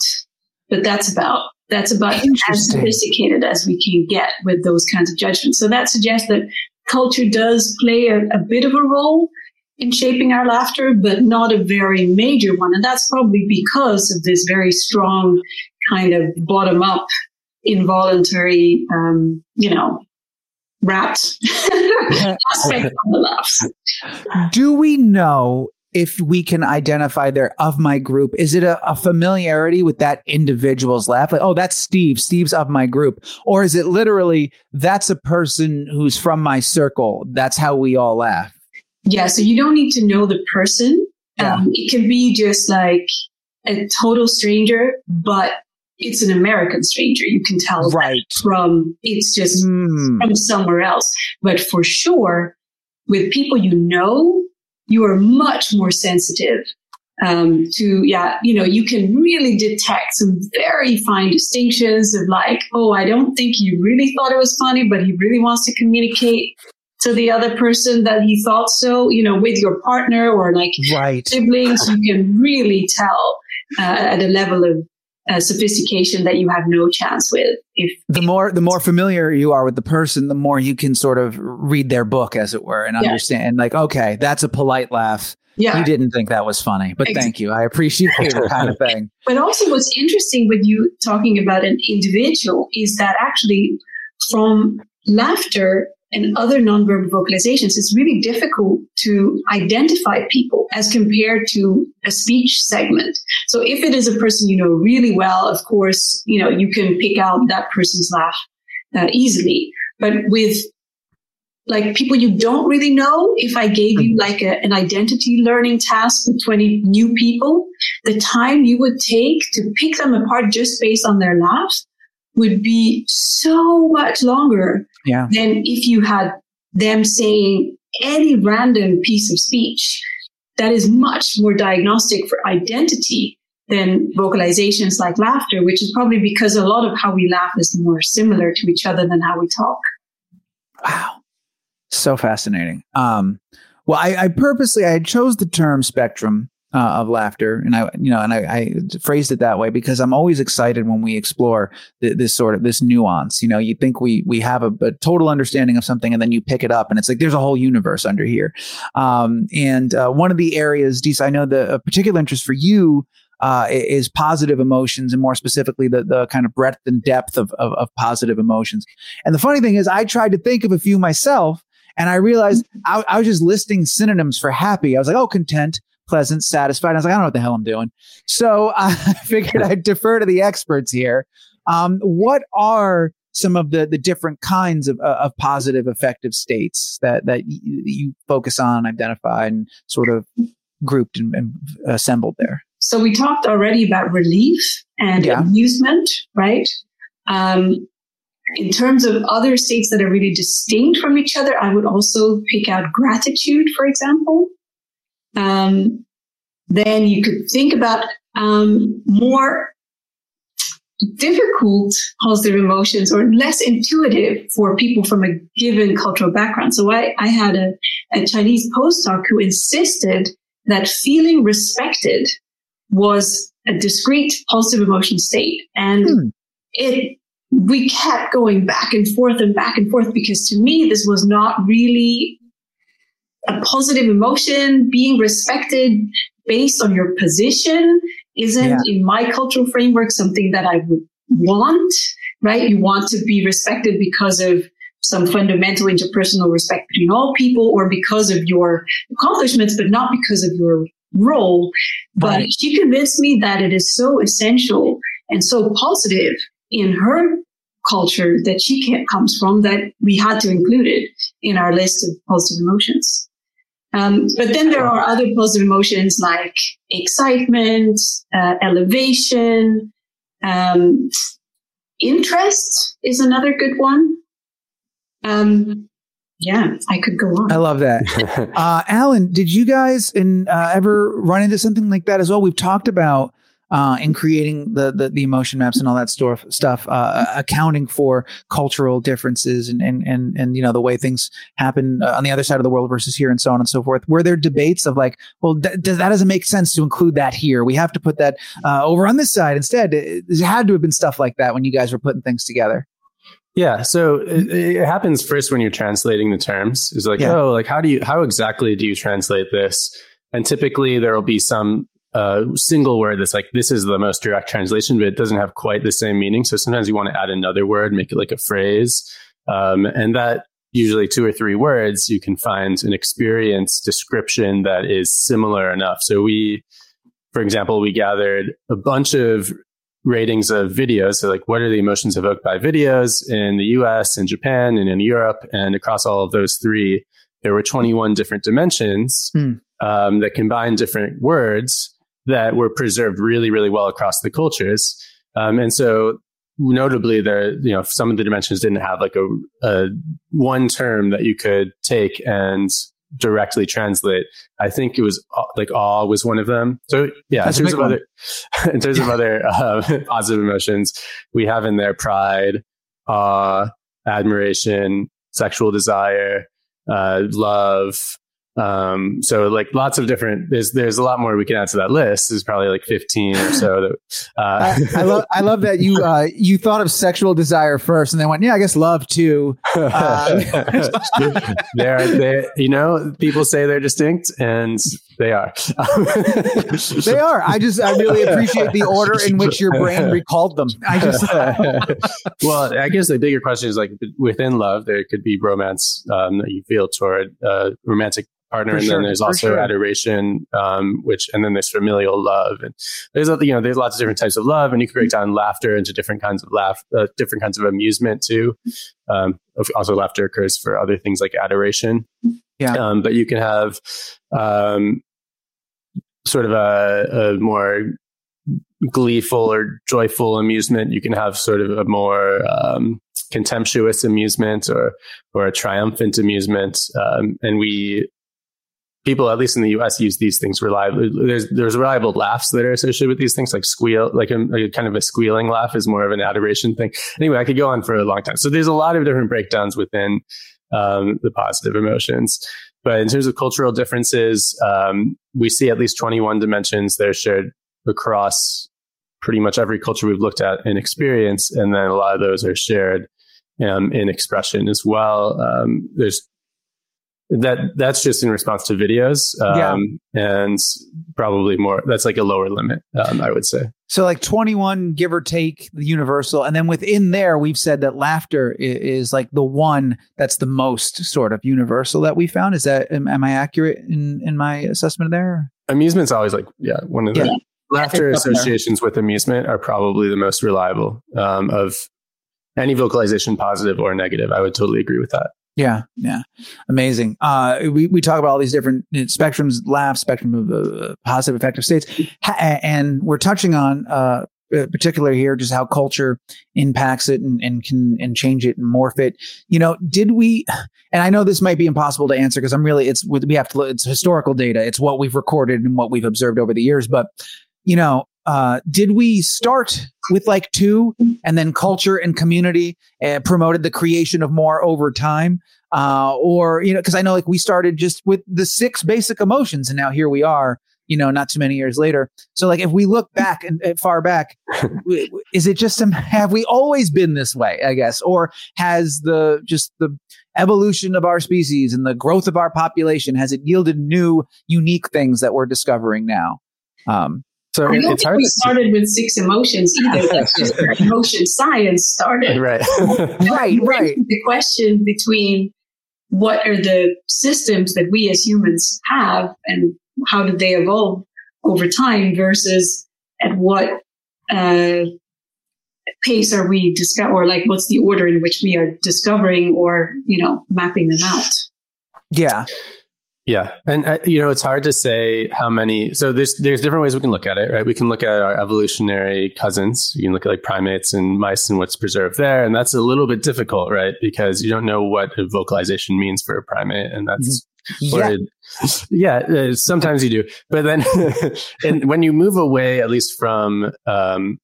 [SPEAKER 3] But that's about that's about as sophisticated as we can get with those kinds of judgments. So that suggests that culture does play a, a bit of a role, in shaping our laughter, but not a very major one. And that's probably because of this very strong kind of bottom up involuntary, um, you know, wrapped <laughs> aspect of the laughs.
[SPEAKER 1] Do we know if we can identify their of my group? Is it a, a, familiarity with that individual's laugh? Like, oh, that's Steve. Steve's of my group. Or is it literally that's a person who's from my circle? That's how we all laugh.
[SPEAKER 3] Yeah, so you don't need to know the person. Yeah. Um, it can be just like a total stranger, but it's an American stranger. You can tell right. from it's just mm. from somewhere else. But for sure, with people you know, you are much more sensitive um, to yeah you know you can really detect some very fine distinctions of like oh i don't think he really thought it was funny but he really wants to communicate to the other person that he thought so you know with your partner or like
[SPEAKER 1] right.
[SPEAKER 3] siblings you can really tell uh, at a level of uh, sophistication that you have no chance with if
[SPEAKER 1] the more the more familiar you are with the person the more you can sort of read their book as it were and yeah. understand like okay that's a polite laugh yeah. You didn't think that was funny, but exactly. thank you. I appreciate the <laughs> kind of thing.
[SPEAKER 3] But also, what's interesting with you talking about an individual is that actually, from laughter and other nonverbal vocalizations, it's really difficult to identify people as compared to a speech segment. So, if it is a person you know really well, of course, you know you can pick out that person's laugh uh, easily. But with like people you don't really know, if I gave you like a, an identity learning task with 20 new people, the time you would take to pick them apart just based on their laughs would be so much longer
[SPEAKER 1] yeah.
[SPEAKER 3] than if you had them saying any random piece of speech that is much more diagnostic for identity than vocalizations like laughter, which is probably because a lot of how we laugh is more similar to each other than how we talk.
[SPEAKER 1] Wow. So fascinating. Um, well, I, I, purposely I chose the term spectrum uh, of laughter, and I you know, and I, I, phrased it that way because I'm always excited when we explore th- this sort of this nuance. You know, you think we we have a, a, total understanding of something, and then you pick it up, and it's like there's a whole universe under here. Um, and uh, one of the areas, Disa, I know the particular interest for you uh, is positive emotions and more specifically the, the kind of breadth and depth of, of, of, positive emotions. And the funny thing is I tried to think of a few myself and I realized I, I, was just listing synonyms for happy. I was like, oh, content, pleasant, satisfied. I was like, I don't know what the hell I'm doing. So <laughs> I figured I'd defer to the experts here. Um, what are some of the, the different kinds of, uh, of positive affective states that, that y- you focus on, identify, and sort of grouped and, and assembled there?
[SPEAKER 3] So we talked already about relief and yeah. amusement, right? Um, in terms of other states that are really distinct from each other, I would also pick out gratitude, for example. Um, then you could think about um, more difficult positive emotions or less intuitive for people from a given cultural background. So I, I had a, a Chinese postdoc who insisted that feeling respected was a discrete positive emotion state. And hmm. it we kept going back and forth and back and forth because to me, this was not really a positive emotion. Being respected based on your position isn't yeah. in my cultural framework something that I would want, right? You want to be respected because of some fundamental interpersonal respect between all people or because of your accomplishments, but not because of your role. But right. she convinced me that it is so essential and so positive in her culture that she comes from that we had to include it in our list of positive emotions. Um, but then there are other positive emotions like excitement, uh, elevation, um, interest is another good one. Um, yeah, I could go on.
[SPEAKER 1] I love that. <laughs> uh, Alan, did you guys in, uh, ever run into something like that as well? We've talked about uh, in creating the, the, the emotion maps and all that stuff, stuff uh, accounting for cultural differences and and and and you know the way things happen uh, on the other side of the world versus here and so on and so forth. Were there debates of like, well, th- that doesn't make sense to include that here? We have to put that uh, over on this side instead. It, it had to have been stuff like that when you guys were putting things together.
[SPEAKER 2] Yeah, so it, it, happens first when you're translating the terms. Is like, yeah. oh, like how do you how exactly do you translate this? And typically there will be some a single word that's like this is the most direct translation, but it doesn't have quite the same meaning. So sometimes you want to add another word, make it like a phrase, um, and that usually two or three words, you can find an experience description that is similar enough. So we, for example, we gathered a bunch of ratings of videos. So like, what are the emotions evoked by videos in the US and Japan and in Europe and across all of those three? There were 21 different dimensions mm. um, that combine different words that were preserved really, really well across the cultures. Um, and so notably there, you know, some of the dimensions didn't have like a, a one term that you could take and directly translate. I think it was uh, like awe was one of them. So yeah, That's in terms of one. other, <laughs> in terms of other <laughs> uh, positive emotions, we have in there pride, awe, admiration, sexual desire, uh, love, um, so like lots of different, there's, there's a lot more we can add to that list. There's probably like 15 or so. That,
[SPEAKER 1] uh, I, I, love, I love that you, uh, you thought of sexual desire first and then went, yeah, I guess love too. <laughs> Uh, <laughs>
[SPEAKER 2] they're, they, you know, people say they're distinct and they are.
[SPEAKER 1] they are. I just, I really appreciate the order in which your brain recalled them. I just, <laughs>
[SPEAKER 2] well, I guess the bigger question is like within love, there could be romance um, that you feel toward uh, romantic partner, for and sure, then there's also sure. adoration, um, which and then there's familial love, and there's you know there's lots of different types of love, and you can break down laughter into different kinds of laugh, uh, different kinds of amusement too. Um, also, laughter occurs for other things like adoration.
[SPEAKER 1] Yeah,
[SPEAKER 2] um, but you can have um, sort of a, a more gleeful or joyful amusement. You can have sort of a more um, contemptuous amusement or or a triumphant amusement. Um, and we people, at least in the U.S., use these things reliably. There's there's reliable laughs that are associated with these things, like squeal, like a, like a, kind of a squealing laugh is more of an adoration thing. Anyway, I could go on for a long time. So there's a lot of different breakdowns within um, the positive emotions. But in terms of cultural differences, um, we see at least 21 dimensions that are shared across pretty much every culture we've looked at in experience, and then a lot of those are shared um, in expression as well. Um, there's that that's just in response to videos um, yeah. and probably more that's like a lower limit um, i would say.
[SPEAKER 1] So like 21 give or take the universal and then within there we've said that laughter is, is like the one that's the most sort of universal that we found. Is that am, am i accurate in in my assessment there?
[SPEAKER 2] Amusement's always like yeah one of the yeah. laughter associations with amusement are probably the most reliable um, of any vocalization positive or negative. I would totally agree with that
[SPEAKER 1] yeah, yeah, amazing. Uh, we we talk about all these different spectrums, laugh spectrum of uh, positive affective states, and we're touching on uh, particular here just how culture impacts it and, and can and change it and morph it. You know, did we? And I know this might be impossible to answer because I'm really it's we have to it's historical data. It's what we've recorded and what we've observed over the years. But you know, uh, did we start with like two and then culture and community uh, promoted the creation of more over time? Uh, or, you know, because I know like we started just with the six basic emotions and now here we are, you know, not too many years later. So, like, if we look back and uh, far back, <laughs> is it just some, have we always been this way, I guess? Or has the just the evolution of our species and the growth of our population, has it yielded new, unique things that we're discovering now?
[SPEAKER 3] Um, so I don't it's think we started with six emotions <laughs> either. That's just where emotion science started.
[SPEAKER 2] Right. <laughs> <laughs>
[SPEAKER 1] right, right.
[SPEAKER 3] The question between what are the systems that we as humans have and how did they evolve over time versus at what uh, pace are we discover or like what's the order in which we are discovering or you know mapping them out
[SPEAKER 1] yeah
[SPEAKER 2] yeah, and uh, you know it's hard to say how many. So there's there's different ways we can look at it, right? We can look at our evolutionary cousins. You can look at like primates and mice and what's preserved there, and that's a little bit difficult, right? Because you don't know what vocalization means for a primate, and that's mm-hmm. yeah. It, yeah, uh, sometimes you do, but then <laughs> and when you move away, at least from um,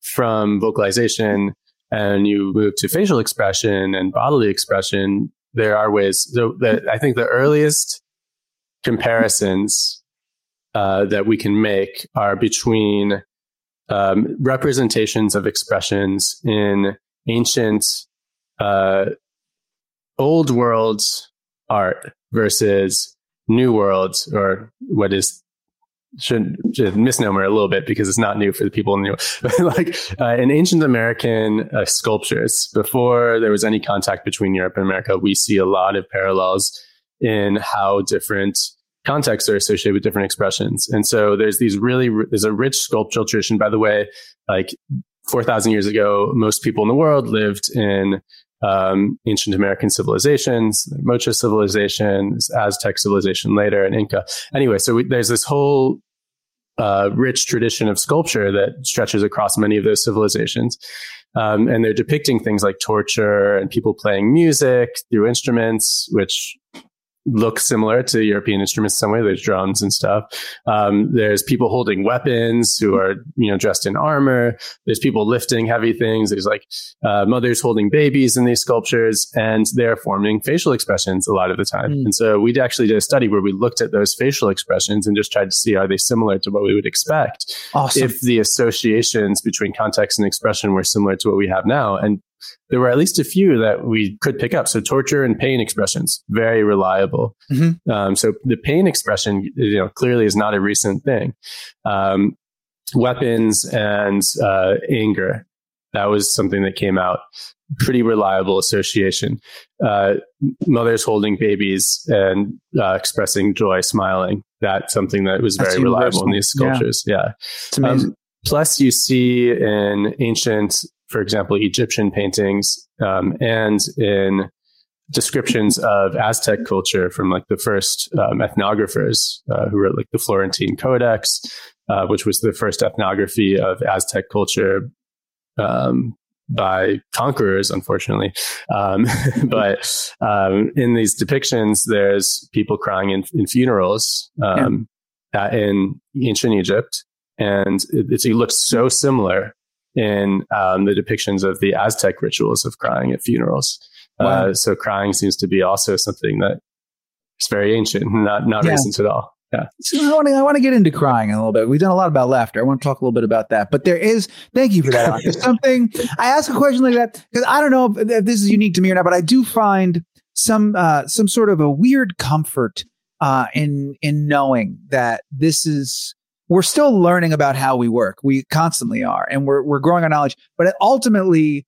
[SPEAKER 2] from vocalization, and you move to facial expression and bodily expression, there are ways. So that I think the earliest comparisons uh, that we can make are between um, representations of expressions in ancient uh, old world art versus new world or what is should, should, misnomer a little bit because it's not new for the people in the <laughs> like uh, in ancient American uh, sculptures before there was any contact between Europe and America, we see a lot of parallels in how different contexts are associated with different expressions. And so there's these really, there's a rich sculptural tradition, by the way, like 4,000 years ago, most people in the world lived in um, ancient American civilizations, Moche civilization, Aztec civilization later, and Inca. Anyway, so we, there's this whole uh, rich tradition of sculpture that stretches across many of those civilizations. Um, and they're depicting things like torture and people playing music through instruments, which look similar to European instruments in some way. There's drums and stuff. Um, there's people holding weapons who are, you know, dressed in armor. There's people lifting heavy things. There's like uh, mothers holding babies in these sculptures, and they're forming facial expressions a lot of the time. Mm. And so we actually did a study where we looked at those facial expressions and just tried to see are they similar to what we would expect awesome. if the associations between context and expression were similar to what we have now. And there were at least a few that we could pick up. So torture and pain expressions, very reliable. Mm-hmm. Um, so the pain expression, you know, clearly is not a recent thing. Um, weapons and uh, anger, that was something that came out. Pretty reliable association. Uh, mothers holding babies and uh, expressing joy, smiling. That's something that was very reliable in these sculptures. Yeah. yeah. Um, plus, you see in ancient for example, Egyptian paintings um, and in descriptions of Aztec culture from like the first um, ethnographers uh, who wrote like the Florentine Codex, uh, which was the first ethnography of Aztec culture um, by conquerors, unfortunately. Um, <laughs> but um, in these depictions, there's people crying in, in funerals um, yeah. in ancient Egypt. And it, it looks so similar in um, the depictions of the Aztec rituals of crying at funerals. Uh, wow. Uh, so crying seems to be also something that is very ancient, <laughs> not not yeah. recent at all. Yeah.
[SPEAKER 1] So I want to I want to get into crying a little bit. We've done a lot about laughter. I want to talk a little bit about that. But there is thank you for that. There's <laughs> something I ask a question like that because I don't know if this is unique to me or not, but I do find some uh, some sort of a weird comfort uh, in in knowing that this is we're still learning about how we work. We constantly are, and we're we're growing our knowledge. But ultimately,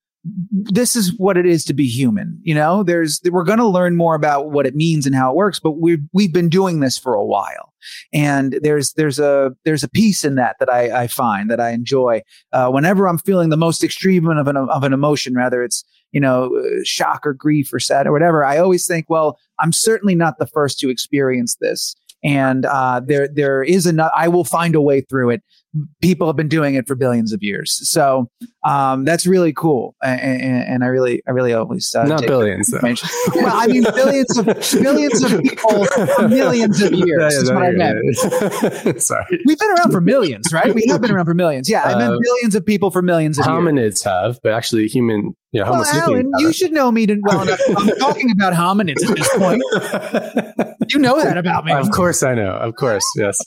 [SPEAKER 1] this is what it is to be human. You know, there's we're going to learn more about what it means and how it works. But we've we've been doing this for a while, and there's there's a there's a piece in that that I, I find that I enjoy. Uh, whenever I'm feeling the most extreme of an of an emotion, rather it's you know shock or grief or sad or whatever, I always think, well, I'm certainly not the first to experience this and uh, there there is enough. I will find a way through it. People have been doing it for billions of years, so um, that's really cool. And, and, I really, I really always uh,
[SPEAKER 2] not billions. Though.
[SPEAKER 1] well, I mean billions of billions of people <laughs> for millions of years. Yeah, is what I meant. <laughs> Sorry, we've been around for millions, right? We have been around for millions. Yeah, I meant uh, billions of people for millions of years.
[SPEAKER 2] hominids
[SPEAKER 1] years.
[SPEAKER 2] have, but actually, human yeah,
[SPEAKER 1] well, Alan, you should know me well enough. I'm talking about hominids at this point. <laughs> you know that about me.
[SPEAKER 2] Of course, I know. Of course, yes.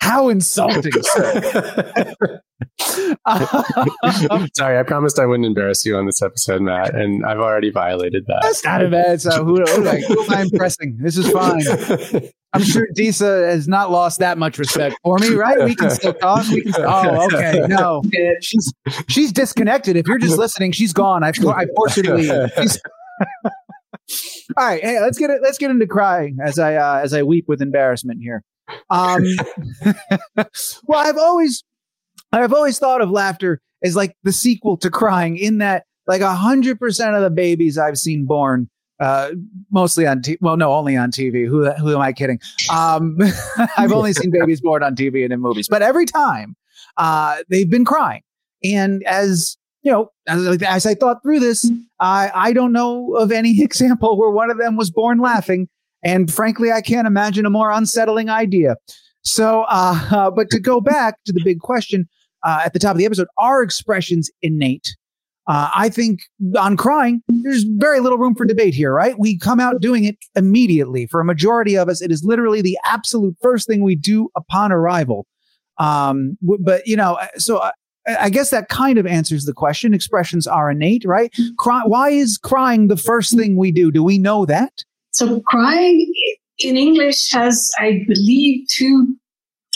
[SPEAKER 1] How insulting, <laughs> <laughs>
[SPEAKER 2] Sorry, I promised I wouldn't embarrass you on this episode, Matt, and I've already violated that.
[SPEAKER 1] That's not a bad. So who, who, like, who am I impressing? This is fine. I'm sure Disa has not lost that much respect for me, right? We can still talk. We can. Still, oh, okay. No, she's she's disconnected. If you're just listening, she's gone. I I forced her to leave. <laughs> All right, hey, let's get it. Let's get into crying as I uh, as I weep with embarrassment here. Um, <laughs> well, I've always I've always thought of laughter as like the sequel to crying, in that like a hundred percent of the babies I've seen born uh, mostly on TV. Well, no, only on TV. Who who am I kidding? Um, <laughs> I've only seen babies born on TV and in movies, but every time uh, they've been crying. And as you know, as, as I thought through this, I I don't know of any <laughs> example where one of them was born laughing. And frankly, I can't imagine a more unsettling idea. So, uh, but to go back to the big question uh, at the top of the episode, are expressions innate? Uh, I think on crying, there's very little room for debate here, right? We come out doing it immediately. For a majority of us, it is literally the absolute first thing we do upon arrival. Um, but you know, so I, I, guess that kind of answers the question. Expressions are innate, right? Cry, why is crying the first thing we do? Do we know that?
[SPEAKER 3] So crying in English has, I believe, two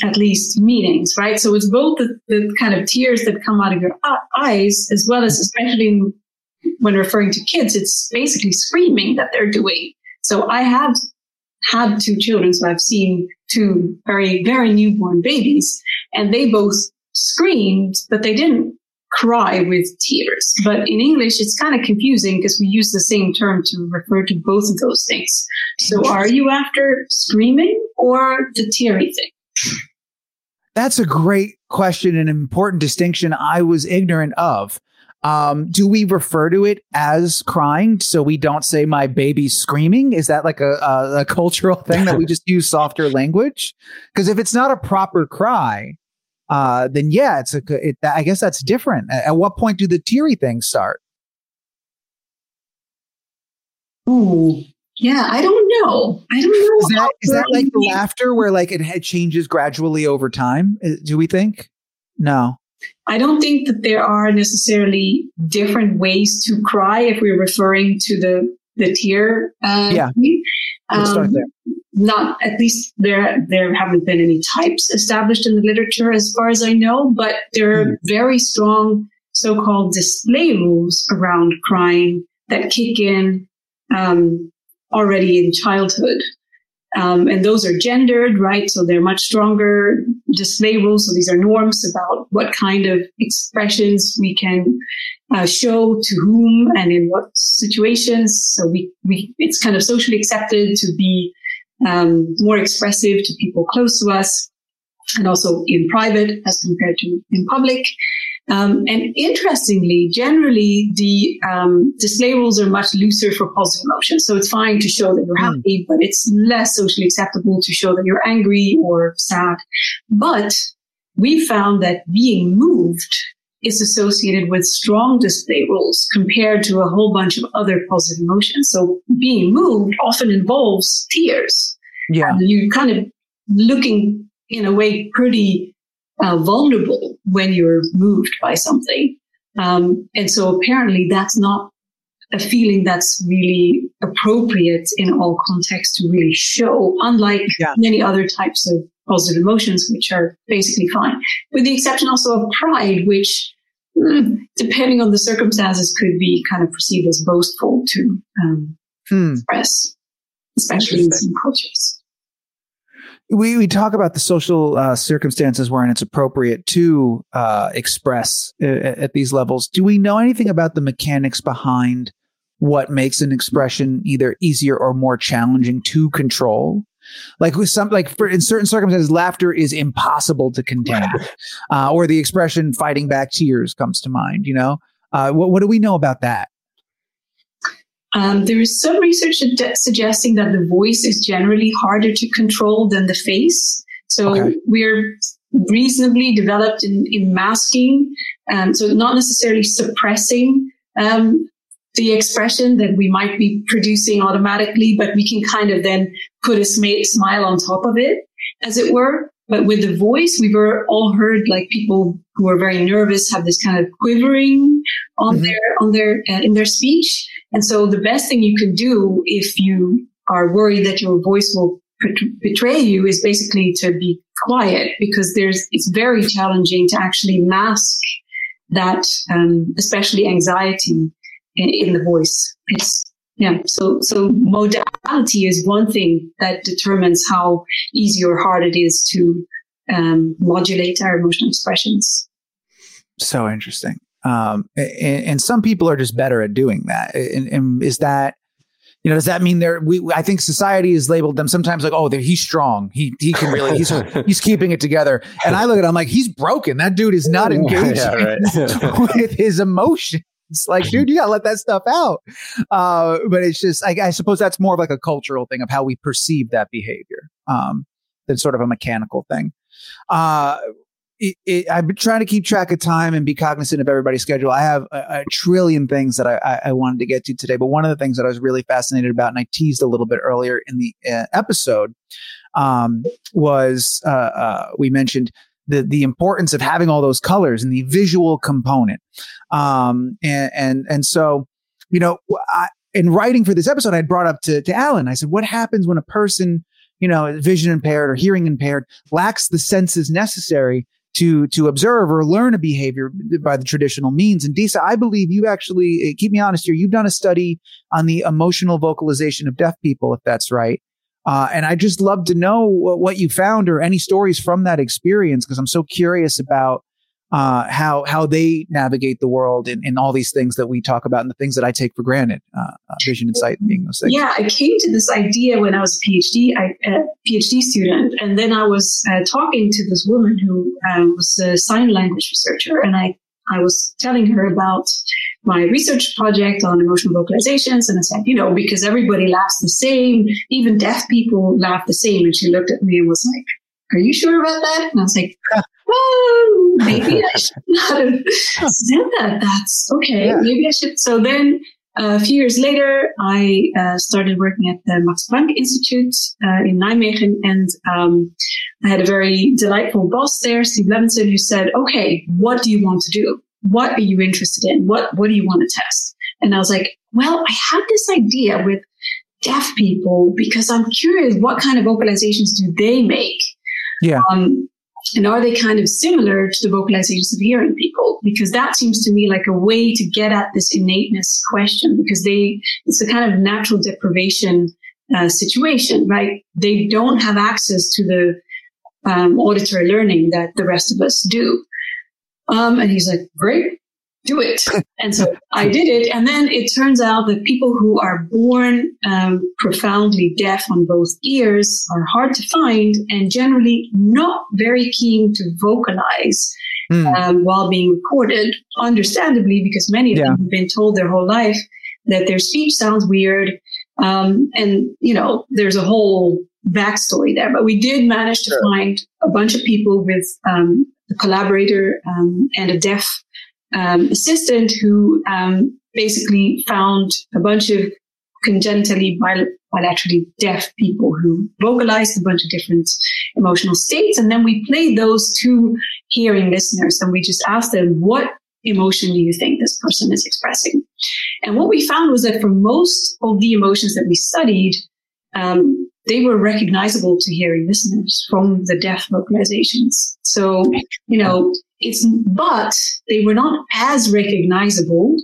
[SPEAKER 3] at least meanings, right? So it's both the, the kind of tears that come out of your eyes, as well as especially when referring to kids, it's basically screaming that they're doing. So I have had two children, so I've seen two very, very newborn babies, and they both screamed, but they didn't cry with tears. But in English, it's kind of confusing because we use the same term to refer to both of those things. So are you after screaming or the teary thing?
[SPEAKER 1] That's a great question and an important distinction I was ignorant of. Um, do we refer to it as crying so we don't say my baby's screaming? Is that like a, a, a cultural thing that we <laughs> just use softer language? Because if it's not a proper cry, uh, then yeah, it's a. It, I guess that's different. At, at what point do the teary things start?
[SPEAKER 3] Ooh, yeah, I don't know. I don't know.
[SPEAKER 1] Is that, is that like the laughter where like it changes gradually over time? Do we think? No.
[SPEAKER 3] I don't think that there are necessarily different ways to cry if we're referring to the the tear.
[SPEAKER 1] Uh, yeah.
[SPEAKER 3] Um, not at least there there haven't been any types established in the literature as far as I know, but there are mm. very strong so-called display rules around crying that kick in um, already in childhood. Um, and those are gendered, right? So they're much stronger display rules. So these are norms about what kind of expressions we can uh, show to whom and in what situations. So we, we, it's kind of socially accepted to be um, more expressive to people close to us and also in private as compared to in public. Um, and interestingly, generally the um, display rules are much looser for positive emotions. So it's fine to show that you're hmm. happy, but it's less socially acceptable to show that you're angry or sad. But we found that being moved is associated with strong display rules compared to a whole bunch of other positive emotions. So being moved often involves tears.
[SPEAKER 1] Yeah.
[SPEAKER 3] And you kind of looking in a way pretty uh, vulnerable when you're moved by something. Um, and so apparently that's not a feeling that's really appropriate in all contexts to really show, unlike yeah. many other types of positive emotions, which are basically fine, with the exception also of pride, which, depending on the circumstances, could be kind of perceived as boastful to um, hmm. express, especially in some cultures
[SPEAKER 1] we, we talk about the social uh, circumstances wherein it's appropriate to uh, express uh, at these levels. Do we know anything about the mechanics behind what makes an expression either easier or more challenging to control? Like with some, like for in certain circumstances, laughter is impossible to contain, uh, or the expression "fighting back tears" comes to mind. You know, uh, what what do we know about that?
[SPEAKER 3] Um, there is some research suggesting that the voice is generally harder to control than the face. So okay. we're reasonably developed in, in masking, um, so not necessarily suppressing um, the expression that we might be producing automatically, but we can kind of then put a sm- smile on top of it, as it were. But with the voice, we've all heard like people who are very nervous have this kind of quivering on mm-hmm. their on their uh, in their speech. And so the best thing you can do if you are worried that your voice will betray you is basically to be quiet because there's, it's very challenging to actually mask that, um, especially anxiety in, in the voice. It's, yeah. So, so modality is one thing that determines how easy or hard it is to, um, modulate our emotional expressions.
[SPEAKER 1] So interesting. Um, and, and, some people are just better at doing that. And, and, is that, you know, does that mean they're, we, I think society has labeled them sometimes like, oh, he's strong. He, he can <laughs> really, he's, he's keeping it together. And I look at him like, he's broken. That dude is not <laughs> engaged yeah, right. <laughs> with his emotions. It's like, dude, you gotta let that stuff out. Uh, but it's just, I, I, suppose that's more of like a cultural thing of how we perceive that behavior, um, than sort of a mechanical thing. Uh, it, it, I've been trying to keep track of time and be cognizant of everybody's schedule. I have a, a trillion things that I, I, I, wanted to get to today, but one of the things that I was really fascinated about, and I teased a little bit earlier in the uh, episode, um, was uh, uh, we mentioned the the importance of having all those colors and the visual component, um, and and and so you know, I, in writing for this episode, I brought up to to Alan. I said, "What happens when a person?" you know, vision impaired or hearing impaired lacks the senses necessary to to observe or learn a behavior by the traditional means. And Disa, I believe you actually eh, keep me honest here. You've done a study on the emotional vocalization of deaf people, if that's right. Uh, and I just love to know what, you found or any stories from that experience because I'm so curious about uh, how how they navigate the world and, and all these things that we talk about and the things that I take for granted, uh, uh vision and sight being those things.
[SPEAKER 3] Yeah, I came to this idea when I was a PhD I, a PhD student, and then I was uh, talking to this woman who uh, was a sign language researcher, and I I was telling her about my research project on emotional vocalizations. And I said, you know, because everybody laughs the same, even deaf people laugh the same. And she looked at me and was like, are you sure about that? And I was like, <laughs> well, maybe I should not have said that. That's okay. Yeah. Maybe I should. So then a few years later, I uh, started working at the Max Planck Institute uh, in Nijmegen, and um, I had a very delightful boss there, Steve Levinson, who said, "Okay, what do you want to do? What are you interested in? What What do you want to test?" And I was like, "Well, I had this idea with deaf people because I'm curious what kind of vocalizations do they make."
[SPEAKER 1] Yeah.
[SPEAKER 3] Um, and are they kind of similar to the vocalizations of hearing people? Because that seems to me like a way to get at this innateness question because they, it's a kind of natural deprivation uh, situation, right? They don't have access to the um, auditory learning that the rest of us do. Um, and he's like, great, do it. <laughs> And so I did it. And then it turns out that people who are born um, profoundly deaf on both ears are hard to find and generally not very keen to vocalize mm. um, while being recorded, understandably, because many of yeah. them have been told their whole life that their speech sounds weird. Um, and, you know, there's a whole backstory there. But we did manage to sure. find a bunch of people with um, a collaborator um, and a deaf um, assistant who um, basically found a bunch of congenitally bilaterally deaf people who vocalized a bunch of different emotional states. And then we played those to hearing listeners and we just asked them, what emotion do you think this person is expressing? And what we found was that for most of the emotions that we studied, um, they were recognizable to hearing listeners from the deaf vocalizations. So, you know, it's, but they were not as recognizable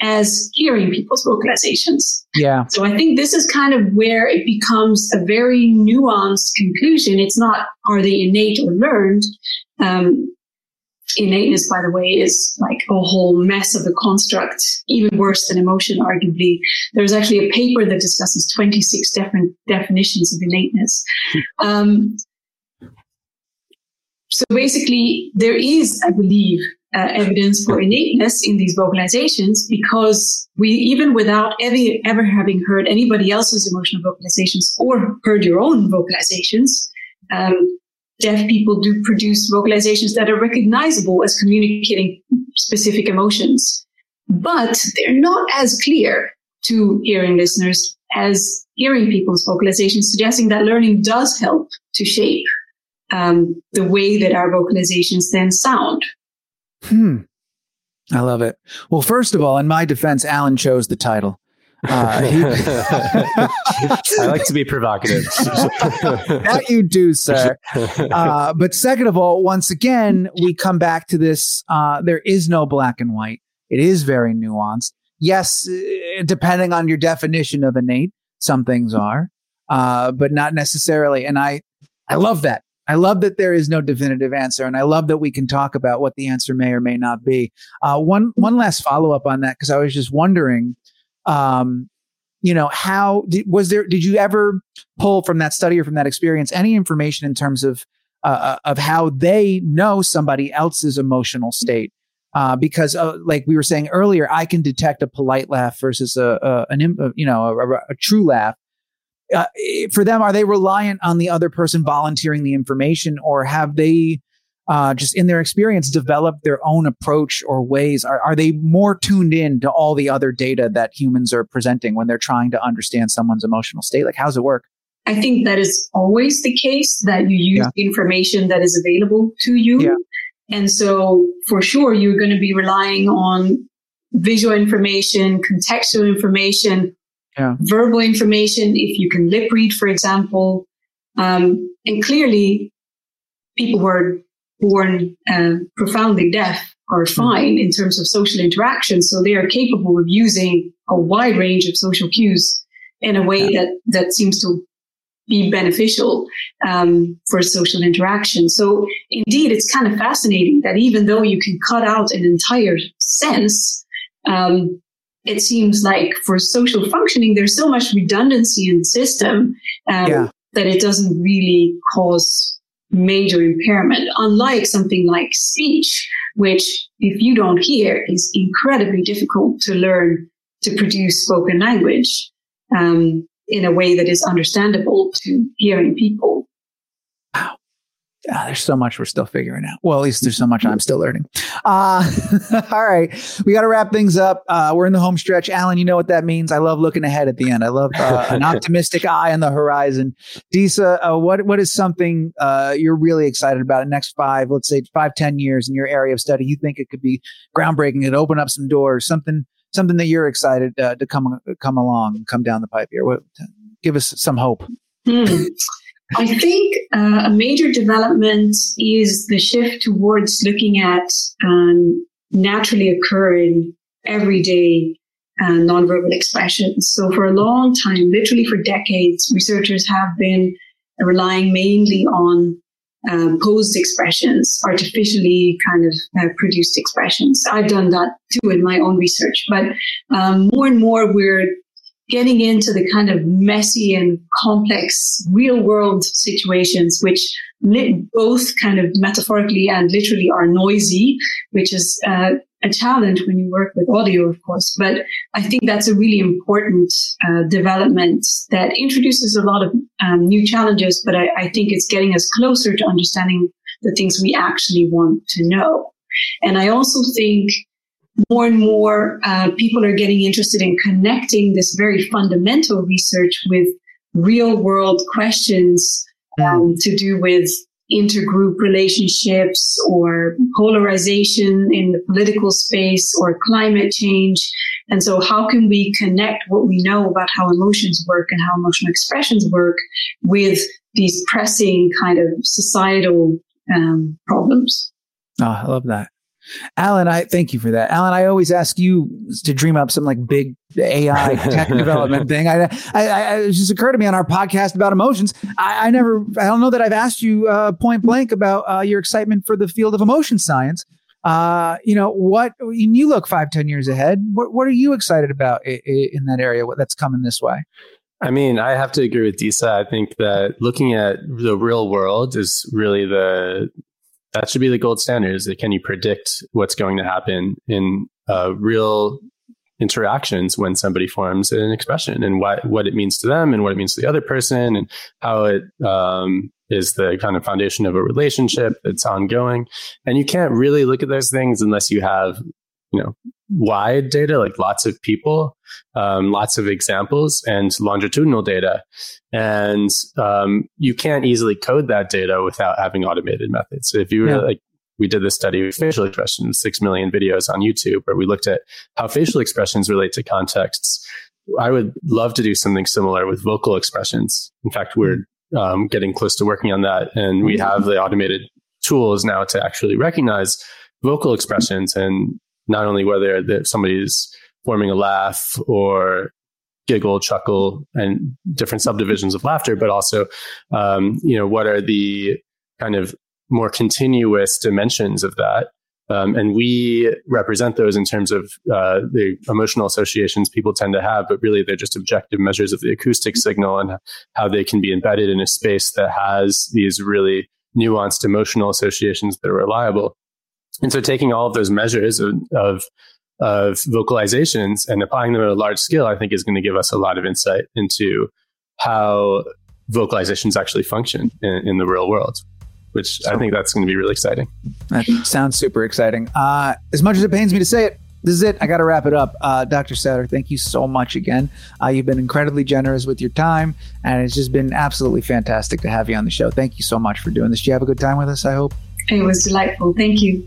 [SPEAKER 3] as hearing people's vocalizations.
[SPEAKER 1] Yeah.
[SPEAKER 3] So I think this is kind of where it becomes a very nuanced conclusion. It's not, are they innate or learned? Um, innateness, by the way, is like a whole mess of a construct, even worse than emotion, arguably. There's actually a paper that discusses 26 different definitions of innateness. Hmm. Um, so basically, there is, I believe, uh, evidence for innateness in these vocalizations because we, even without ever, ever having heard anybody else's emotional vocalizations or heard your own vocalizations, um, deaf people do produce vocalizations that are recognizable as communicating specific emotions, but they're not as clear to hearing listeners as hearing people's vocalizations, suggesting that learning does help to shape um, the way that our vocalizations then sound.
[SPEAKER 1] Hmm. I love it. Well, first of all, in my defense, Alan chose the title. Uh, he, <laughs>
[SPEAKER 2] I like to be provocative. <laughs>
[SPEAKER 1] that you do, sir. Uh, but second of all, once again, we come back to this. Uh, there is no black and white. It is very nuanced. Yes, uh, depending on your definition of innate, some things are, uh, but not necessarily. And I, I love that. I love that there is no definitive answer, and I love that we can talk about what the answer may or may not be. Uh, one one last follow up on that because I was just wondering, um, you know, how did, was there? Did you ever pull from that study or from that experience any information in terms of uh, uh of how they know somebody else's emotional state? Uh, because, uh, like we were saying earlier, I can detect a polite laugh versus a, a an you know a, a true laugh uh, for them, are they reliant on the other person volunteering the information, or have they uh, just in their experience develop their own approach or ways? Are, are they more tuned in to all the other data that humans are presenting when they're trying to understand someone's emotional state? Like, how does it work?
[SPEAKER 3] I think that is always the case that you use yeah. information that is available to you. Yeah. And so for sure, you're going to be relying on visual information, contextual information,
[SPEAKER 1] yeah.
[SPEAKER 3] verbal information, if you can lip read, for example. Um, and clearly, people who are born uh, profoundly deaf are hmm. fine in terms of social interaction. So they are capable of using a wide range of social cues in a way that, that seems to be beneficial um, for social interaction. So indeed, it's kind of fascinating that even though you can cut out an entire sense, um, it seems like for social functioning, there's so much redundancy in the system um, yeah. that it doesn't really cause major impairment, unlike something like speech, which if you don't hear is incredibly difficult to learn to produce spoken language um, in a way that is understandable to hearing people.
[SPEAKER 1] Ah, there's so much we're still figuring out. Well, at least there's so much I'm still learning. Uh, <laughs> <laughs> all right, we got to wrap things up. Uh, we're in the home stretch. Alan, you know what that means. I love looking ahead at the end. I love uh, an <laughs> optimistic eye on the horizon. Disa, uh, what what is something uh, you're really excited about in the next five, let's say five, ten years in your area of study? You think it could be groundbreaking? It open up some doors. Something something that you're excited uh, to come come along, and come down the pipe here. What, give us some hope.
[SPEAKER 3] Hmm. I think uh, a major development is the shift towards looking at um, naturally occurring everyday uh, nonverbal expressions. So for a long time, literally for decades, researchers have been relying mainly on uh, posed expressions, artificially kind of uh, produced expressions. I've done that too in my own research, but um, more and more we're getting into the kind of messy and complex real world situations, which both kind of metaphorically and literally are noisy, which is uh, a challenge when you work with audio, of course. But I think that's a really important uh, development that introduces a lot of um, new challenges, but I, I think it's getting us closer to understanding the things we actually want to know. And I also think more and more uh, people are getting interested in connecting this very fundamental research with real world questions um, to do with intergroup relationships or polarization in the political space or climate change. And so how can we connect what we know about how emotions work and how emotional expressions work with these pressing kind of societal um, problems?
[SPEAKER 1] Oh, I love that. Alan, I thank you for that. Alan, I always ask you to dream up some like big AI <laughs> tech development thing. I, I, I, it just occurred to me on our podcast about emotions. I, I never, I don't know that I've asked you uh, point blank about uh, your excitement for the field of emotion science. Uh, you know, what, when you look five, ten years ahead, what, what are you excited about in, in that area? What that's coming this way?
[SPEAKER 2] I mean, I have to agree with Disa. I think that looking at the real world is really the that should be the gold standard is that can you predict what's going to happen in uh, real interactions when somebody forms an expression and what, what it means to them and what it means to the other person and how it um, is the kind of foundation of a relationship that's ongoing. And you can't really look at those things unless you have, you know, wide data, like lots of people, um, lots of examples, and longitudinal data. And um, you can't easily code that data without having automated methods. So if you were yeah. like, we did this study with facial expressions, six million videos on YouTube, where we looked at how facial expressions relate to contexts. I would love to do something similar with vocal expressions. In fact, we're um, getting close to working on that, and we have the automated tools now to actually recognize vocal expressions and not only whether somebody's forming a laugh or giggle, chuckle, and different subdivisions of laughter, but also, um, you know, what are the kind of more continuous dimensions of that? Um, and we represent those in terms of uh, the emotional associations people tend to have, but really they're just objective measures of the acoustic signal and how they can be embedded in a space that has these really nuanced emotional associations that are reliable. And so taking all of those measures of, of, of vocalizations and applying them at a large scale, I think is going to give us a lot of insight into how vocalizations actually function in, in the real world which I think that's going to be really exciting.
[SPEAKER 1] That sounds super exciting. Uh, as much as it pains me to say it, this is it. I got to wrap it up. Uh, Dr. Sauter, thank you so much again. Uh, you've been incredibly generous with your time, and it's just been absolutely fantastic to have you on the show. Thank you so much for doing this. Did you have a good time with us? I hope.
[SPEAKER 3] It was delightful. Thank you.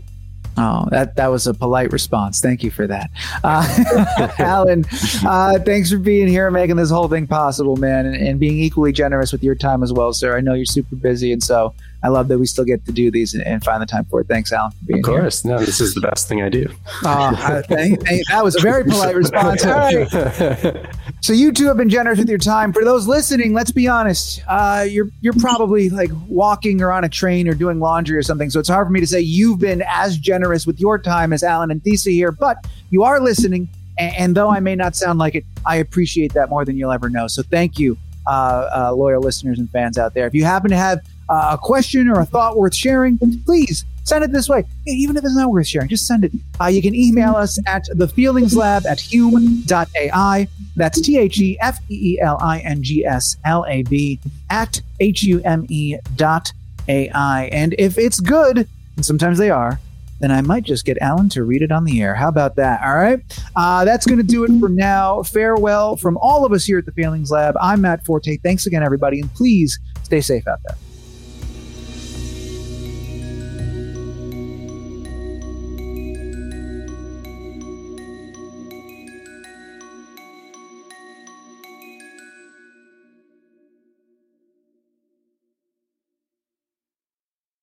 [SPEAKER 1] Oh, that that was a polite response. Thank you for that, uh, <laughs> Alan. Uh, thanks for being here, and making this whole thing possible, man, and, and, being equally generous with your time as well, sir. I know you're super busy, and so I love that we still get to do these and, and find the time for it. Thanks, Alan, for being
[SPEAKER 2] Of course. Here. No, this is the best thing I do.
[SPEAKER 1] Uh, thank, thank, that was a very polite response. All right. <laughs> So you two have been generous with your time. For those listening, let's be honest. Uh, you're you're probably like walking or on a train or doing laundry or something. So it's hard for me to say you've been as generous with your time as Alan and Disa here, but you are listening. And, and though I may not sound like it, I appreciate that more than you'll ever know. So thank you uh, uh, loyal listeners and fans out there. If you happen to have uh, a question or a thought worth sharing, please send it this way. Even if it's not worth sharing, just send it. Uh, you can email us at thefeelingslab at hume.ai. That's T H E F E E L I N G S L A B at H U M E dot AI. And if it's good, and sometimes they are, then I might just get Alan to read it on the air. How about that? All right. Uh, that's going to do it for now. Farewell from all of us here at the Feelings Lab. I'm Matt Forte. Thanks again, everybody. And please stay safe out there.